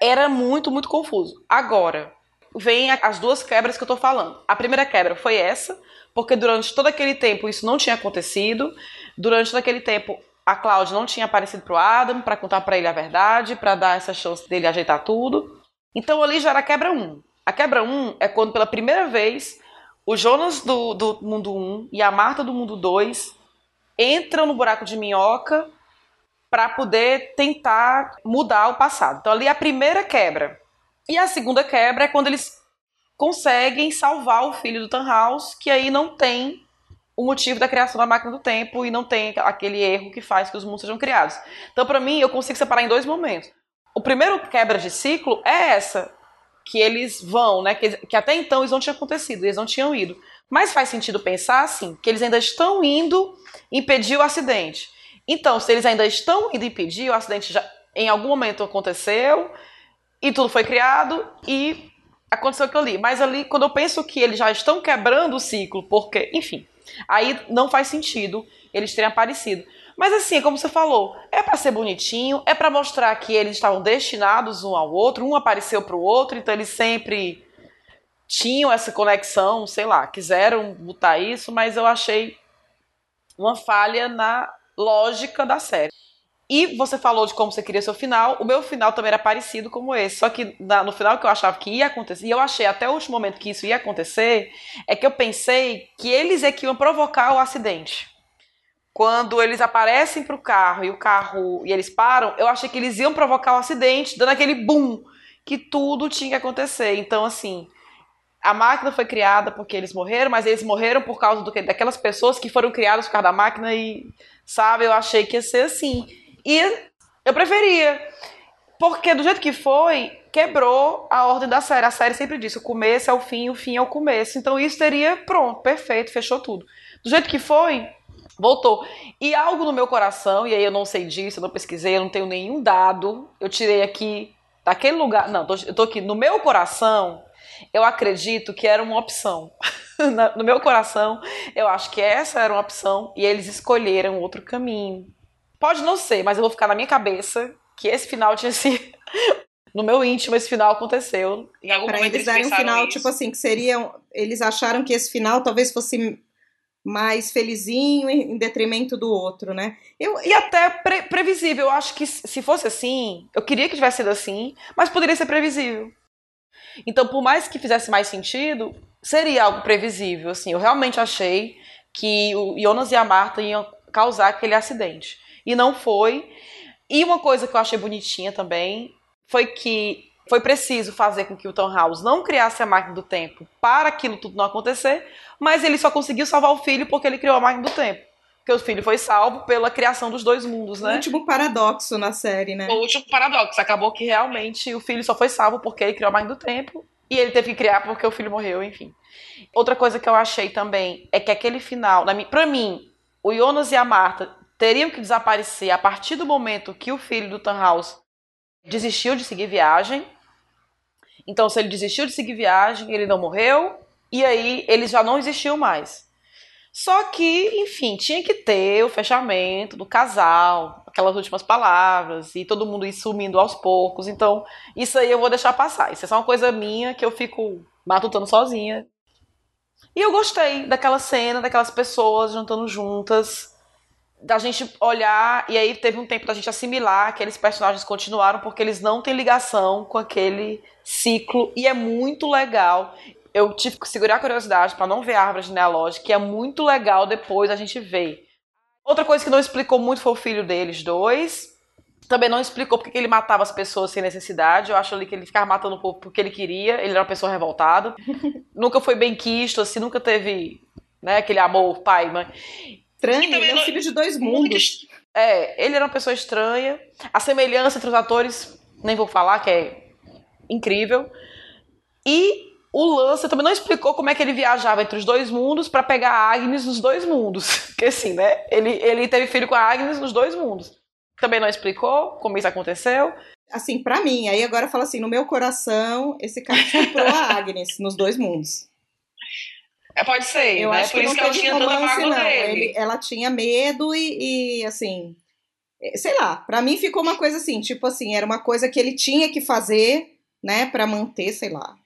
era muito, muito confuso. Agora, vem as duas quebras que eu tô falando. A primeira quebra foi essa, porque durante todo aquele tempo isso não tinha acontecido. Durante todo aquele tempo, a Cláudia não tinha aparecido pro Adam para contar para ele a verdade, para dar essa chance dele ajeitar tudo. Então ali já era a quebra 1. A quebra 1 é quando pela primeira vez o Jonas do, do mundo 1 e a Marta do mundo 2 entram no buraco de minhoca para poder tentar mudar o passado. Então ali é a primeira quebra. E a segunda quebra é quando eles conseguem salvar o filho do Tannhaus, que aí não tem o motivo da criação da máquina do tempo e não tem aquele erro que faz que os mundos sejam criados. Então, para mim, eu consigo separar em dois momentos. O primeiro quebra de ciclo é essa, que eles vão, né? Que, que até então isso não tinha acontecido, eles não tinham ido. Mas faz sentido pensar assim, que eles ainda estão indo impedir o acidente. Então, se eles ainda estão indo impedir, o acidente já em algum momento aconteceu e tudo foi criado e aconteceu aquilo ali. Mas ali, quando eu penso que eles já estão quebrando o ciclo, porque, enfim, aí não faz sentido eles terem aparecido. Mas assim, como você falou, é para ser bonitinho, é para mostrar que eles estavam destinados um ao outro, um apareceu para o outro, então eles sempre tinham essa conexão, sei lá, quiseram botar isso, mas eu achei uma falha na lógica da série. E você falou de como você queria seu final. O meu final também era parecido como esse. Só que na, no final que eu achava que ia acontecer, e eu achei até o último momento que isso ia acontecer, é que eu pensei que eles é que iam provocar o acidente quando eles aparecem para o carro e o carro e eles param, eu achei que eles iam provocar um acidente, dando aquele boom que tudo tinha que acontecer. Então, assim, a máquina foi criada porque eles morreram, mas eles morreram por causa do que daquelas pessoas que foram criadas por causa da máquina e, sabe, eu achei que ia ser assim. E eu preferia, porque do jeito que foi, quebrou a ordem da série. A série sempre disse: o começo é o fim, o fim é o começo. Então isso teria, pronto, perfeito, fechou tudo. Do jeito que foi, Voltou. E algo no meu coração, e aí eu não sei disso, eu não pesquisei, eu não tenho nenhum dado. Eu tirei aqui daquele lugar. Não, eu tô aqui. No meu coração, eu acredito que era uma opção. (laughs) no meu coração, eu acho que essa era uma opção e eles escolheram outro caminho. Pode não ser, mas eu vou ficar na minha cabeça que esse final tinha sido. (laughs) no meu íntimo, esse final aconteceu. Em algum pra momento eles, eles um final, isso. tipo assim, que seriam. Eles acharam que esse final talvez fosse mais felizinho em detrimento do outro, né? Eu, e até pre previsível. Eu acho que se fosse assim, eu queria que tivesse sido assim, mas poderia ser previsível. Então, por mais que fizesse mais sentido, seria algo previsível. Assim, eu realmente achei que o Jonas e a Marta iam causar aquele acidente. E não foi. E uma coisa que eu achei bonitinha também foi que foi preciso fazer com que o Tom House não criasse a máquina do tempo para aquilo tudo não acontecer, mas ele só conseguiu salvar o filho porque ele criou a máquina do tempo. Porque o filho foi salvo pela criação dos dois mundos, né? O último paradoxo na série, né? O último paradoxo. Acabou que realmente o filho só foi salvo porque ele criou a máquina do tempo e ele teve que criar porque o filho morreu, enfim. Outra coisa que eu achei também é que aquele final, pra mim, o Jonas e a Marta teriam que desaparecer a partir do momento que o filho do Tannhaus desistiu de seguir viagem. Então, se ele desistiu de seguir viagem, ele não morreu, e aí ele já não existiu mais. Só que, enfim, tinha que ter o fechamento do casal, aquelas últimas palavras, e todo mundo ir sumindo aos poucos. Então, isso aí eu vou deixar passar. Isso é só uma coisa minha que eu fico matutando sozinha. E eu gostei daquela cena, daquelas pessoas jantando juntas, da gente olhar, e aí teve um tempo da gente assimilar que aqueles personagens continuaram porque eles não têm ligação com aquele ciclo, e é muito legal eu tive que segurar a curiosidade para não ver a árvore genealógica, que é muito legal depois a gente ver. Outra coisa que não explicou muito foi o filho deles dois. Também não explicou porque ele matava as pessoas sem necessidade. Eu acho ali que ele ficava matando o povo porque ele queria. Ele era uma pessoa revoltada. (laughs) nunca foi bem quisto, assim, nunca teve né, aquele amor pai, mãe. Estranho, ele é um filho de dois mundos. É, ele era uma pessoa estranha. A semelhança entre os atores, nem vou falar, que é incrível. E o Lance também não explicou como é que ele viajava entre os dois mundos para pegar a Agnes nos dois mundos. (laughs) Porque assim, né? Ele, ele teve filho com a Agnes nos dois mundos. Também não explicou como isso aconteceu. Assim, para mim, aí agora fala assim, no meu coração, esse cara comprou a (laughs) Agnes nos dois mundos. É, pode ser, eu né? acho Por que isso não que ela tinha romance, tanta mágoa não. dele. Ele, ela tinha medo e, e, assim, sei lá, para mim ficou uma coisa assim, tipo assim, era uma coisa que ele tinha que fazer, né, para manter, sei lá,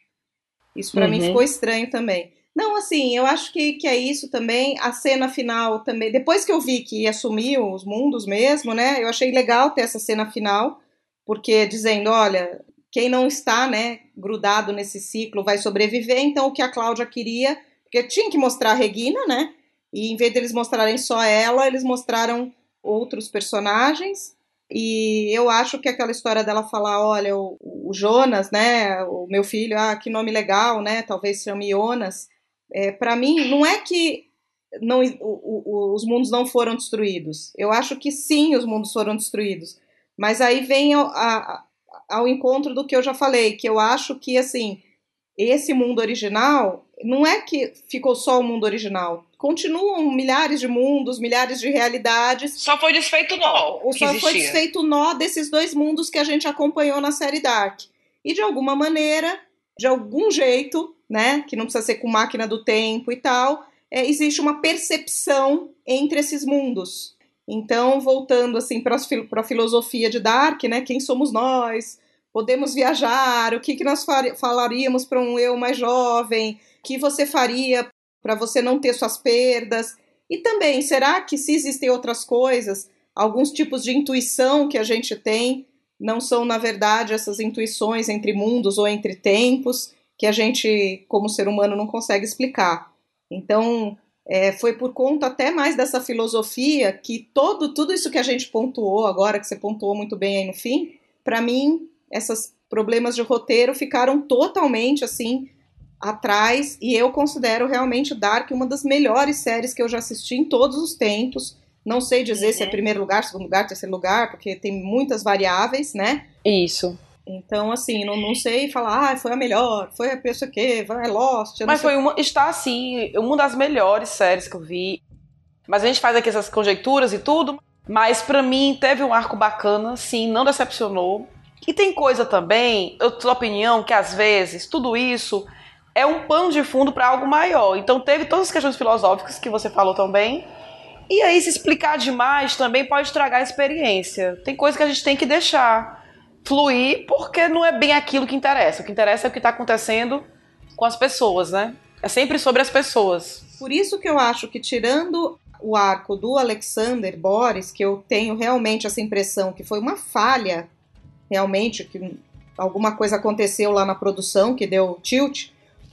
isso para uhum. mim ficou estranho também. Não, assim, eu acho que, que é isso também. A cena final também. Depois que eu vi que ia sumir os mundos mesmo, né? Eu achei legal ter essa cena final, porque dizendo, olha, quem não está, né, grudado nesse ciclo vai sobreviver. Então, o que a Cláudia queria, porque tinha que mostrar a Regina, né? E em vez deles mostrarem só ela, eles mostraram outros personagens. E eu acho que aquela história dela falar, olha, o, o Jonas, né, o meu filho, ah, que nome legal, né, talvez chame Jonas, é, para mim, não é que não, o, o, os mundos não foram destruídos. Eu acho que sim, os mundos foram destruídos. Mas aí vem ao, a, ao encontro do que eu já falei, que eu acho que, assim, esse mundo original, não é que ficou só o mundo original. Continuam milhares de mundos, milhares de realidades. Só foi desfeito o nó. Ou só foi desfeito o nó desses dois mundos que a gente acompanhou na série Dark. E de alguma maneira, de algum jeito, né, que não precisa ser com máquina do tempo e tal, é, existe uma percepção entre esses mundos. Então, voltando assim para a filosofia de Dark, né, quem somos nós? Podemos viajar? O que, que nós falaríamos para um eu mais jovem? O que você faria para você não ter suas perdas? E também, será que se existem outras coisas, alguns tipos de intuição que a gente tem, não são, na verdade, essas intuições entre mundos ou entre tempos que a gente, como ser humano, não consegue explicar. Então, é, foi por conta até mais dessa filosofia que todo tudo isso que a gente pontuou agora, que você pontuou muito bem aí no fim, para mim, esses problemas de roteiro ficaram totalmente assim atrás e eu considero realmente Dark uma das melhores séries que eu já assisti em todos os tempos. Não sei dizer uhum. se é uhum. primeiro lugar, segundo lugar, terceiro lugar, porque tem muitas variáveis, né? Isso. Então, assim, não, não sei falar, ah, foi a melhor, foi a pessoa que, vai Lost. Mas sei. foi uma, está assim, uma das melhores séries que eu vi. Mas a gente faz aqui essas conjecturas e tudo. Mas para mim teve um arco bacana, sim, não decepcionou. E tem coisa também, eu tenho opinião que às vezes tudo isso é um pano de fundo para algo maior. Então teve todas as questões filosóficas que você falou também. E aí, se explicar demais também pode estragar a experiência. Tem coisa que a gente tem que deixar fluir, porque não é bem aquilo que interessa. O que interessa é o que está acontecendo com as pessoas, né? É sempre sobre as pessoas. Por isso que eu acho que, tirando o arco do Alexander Boris, que eu tenho realmente essa impressão que foi uma falha, realmente, que alguma coisa aconteceu lá na produção que deu tilt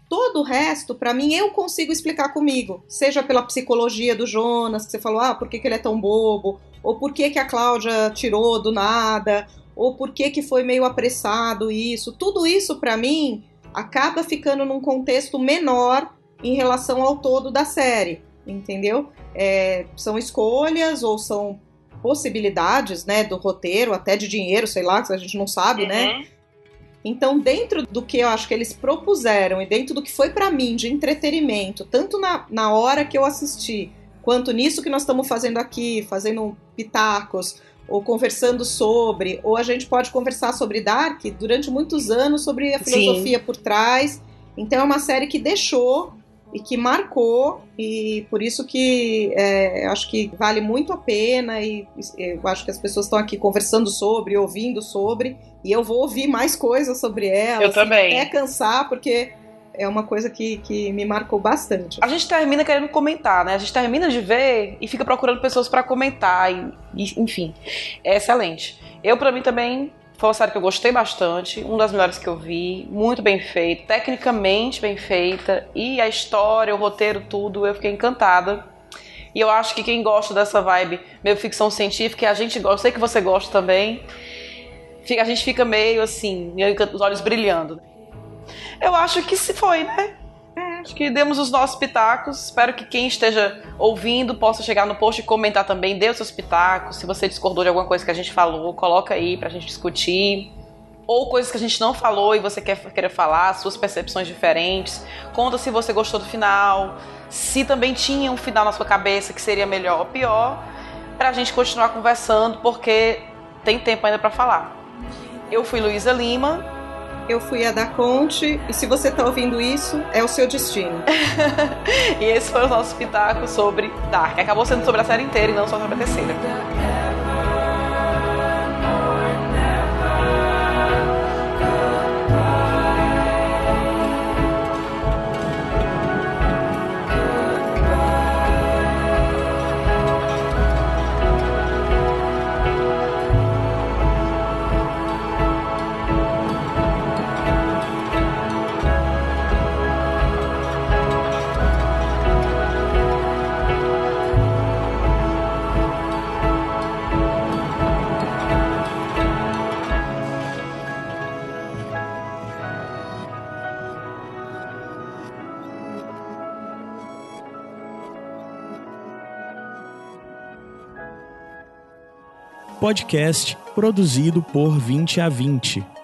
Todo o resto, para mim, eu consigo explicar comigo. Seja pela psicologia do Jonas, que você falou, ah, por que, que ele é tão bobo? Ou por que, que a Cláudia tirou do nada? Ou por que, que foi meio apressado isso? Tudo isso, para mim, acaba ficando num contexto menor em relação ao todo da série, entendeu? É, são escolhas ou são possibilidades, né, do roteiro, até de dinheiro, sei lá, que a gente não sabe, né? uhum. né? Então, dentro do que eu acho que eles propuseram e dentro do que foi para mim de entretenimento, tanto na, na hora que eu assisti, quanto nisso que nós estamos fazendo aqui, fazendo pitacos, ou conversando sobre, ou a gente pode conversar sobre Dark durante muitos anos, sobre a filosofia Sim. por trás. Então é uma série que deixou e que marcou e por isso que é, acho que vale muito a pena e eu acho que as pessoas estão aqui conversando sobre, ouvindo sobre e eu vou ouvir mais coisas sobre ela. Eu também. Até cansar porque é uma coisa que, que me marcou bastante. A gente termina querendo comentar, né? A gente termina de ver e fica procurando pessoas para comentar e, e, enfim, é excelente. Eu para mim também foi uma série que eu gostei bastante, uma das melhores que eu vi, muito bem feita, tecnicamente bem feita, e a história, o roteiro, tudo, eu fiquei encantada. E eu acho que quem gosta dessa vibe meio ficção científica, e a gente gosta, eu sei que você gosta também, a gente fica meio assim, os olhos brilhando. Eu acho que se foi, né? Acho que demos os nossos pitacos. Espero que quem esteja ouvindo possa chegar no post e comentar também, dê os seus pitacos. Se você discordou de alguma coisa que a gente falou, coloca aí pra gente discutir. Ou coisas que a gente não falou e você quer querer falar, suas percepções diferentes. Conta se você gostou do final, se também tinha um final na sua cabeça que seria melhor ou pior, pra gente continuar conversando, porque tem tempo ainda para falar. Eu fui Luísa Lima eu fui a da Conte, e se você está ouvindo isso, é o seu destino. (laughs) e esse foi o nosso pitaco sobre Dark. Acabou sendo sobre a série inteira e não só sobre a terceira. Podcast produzido por 20 a 20.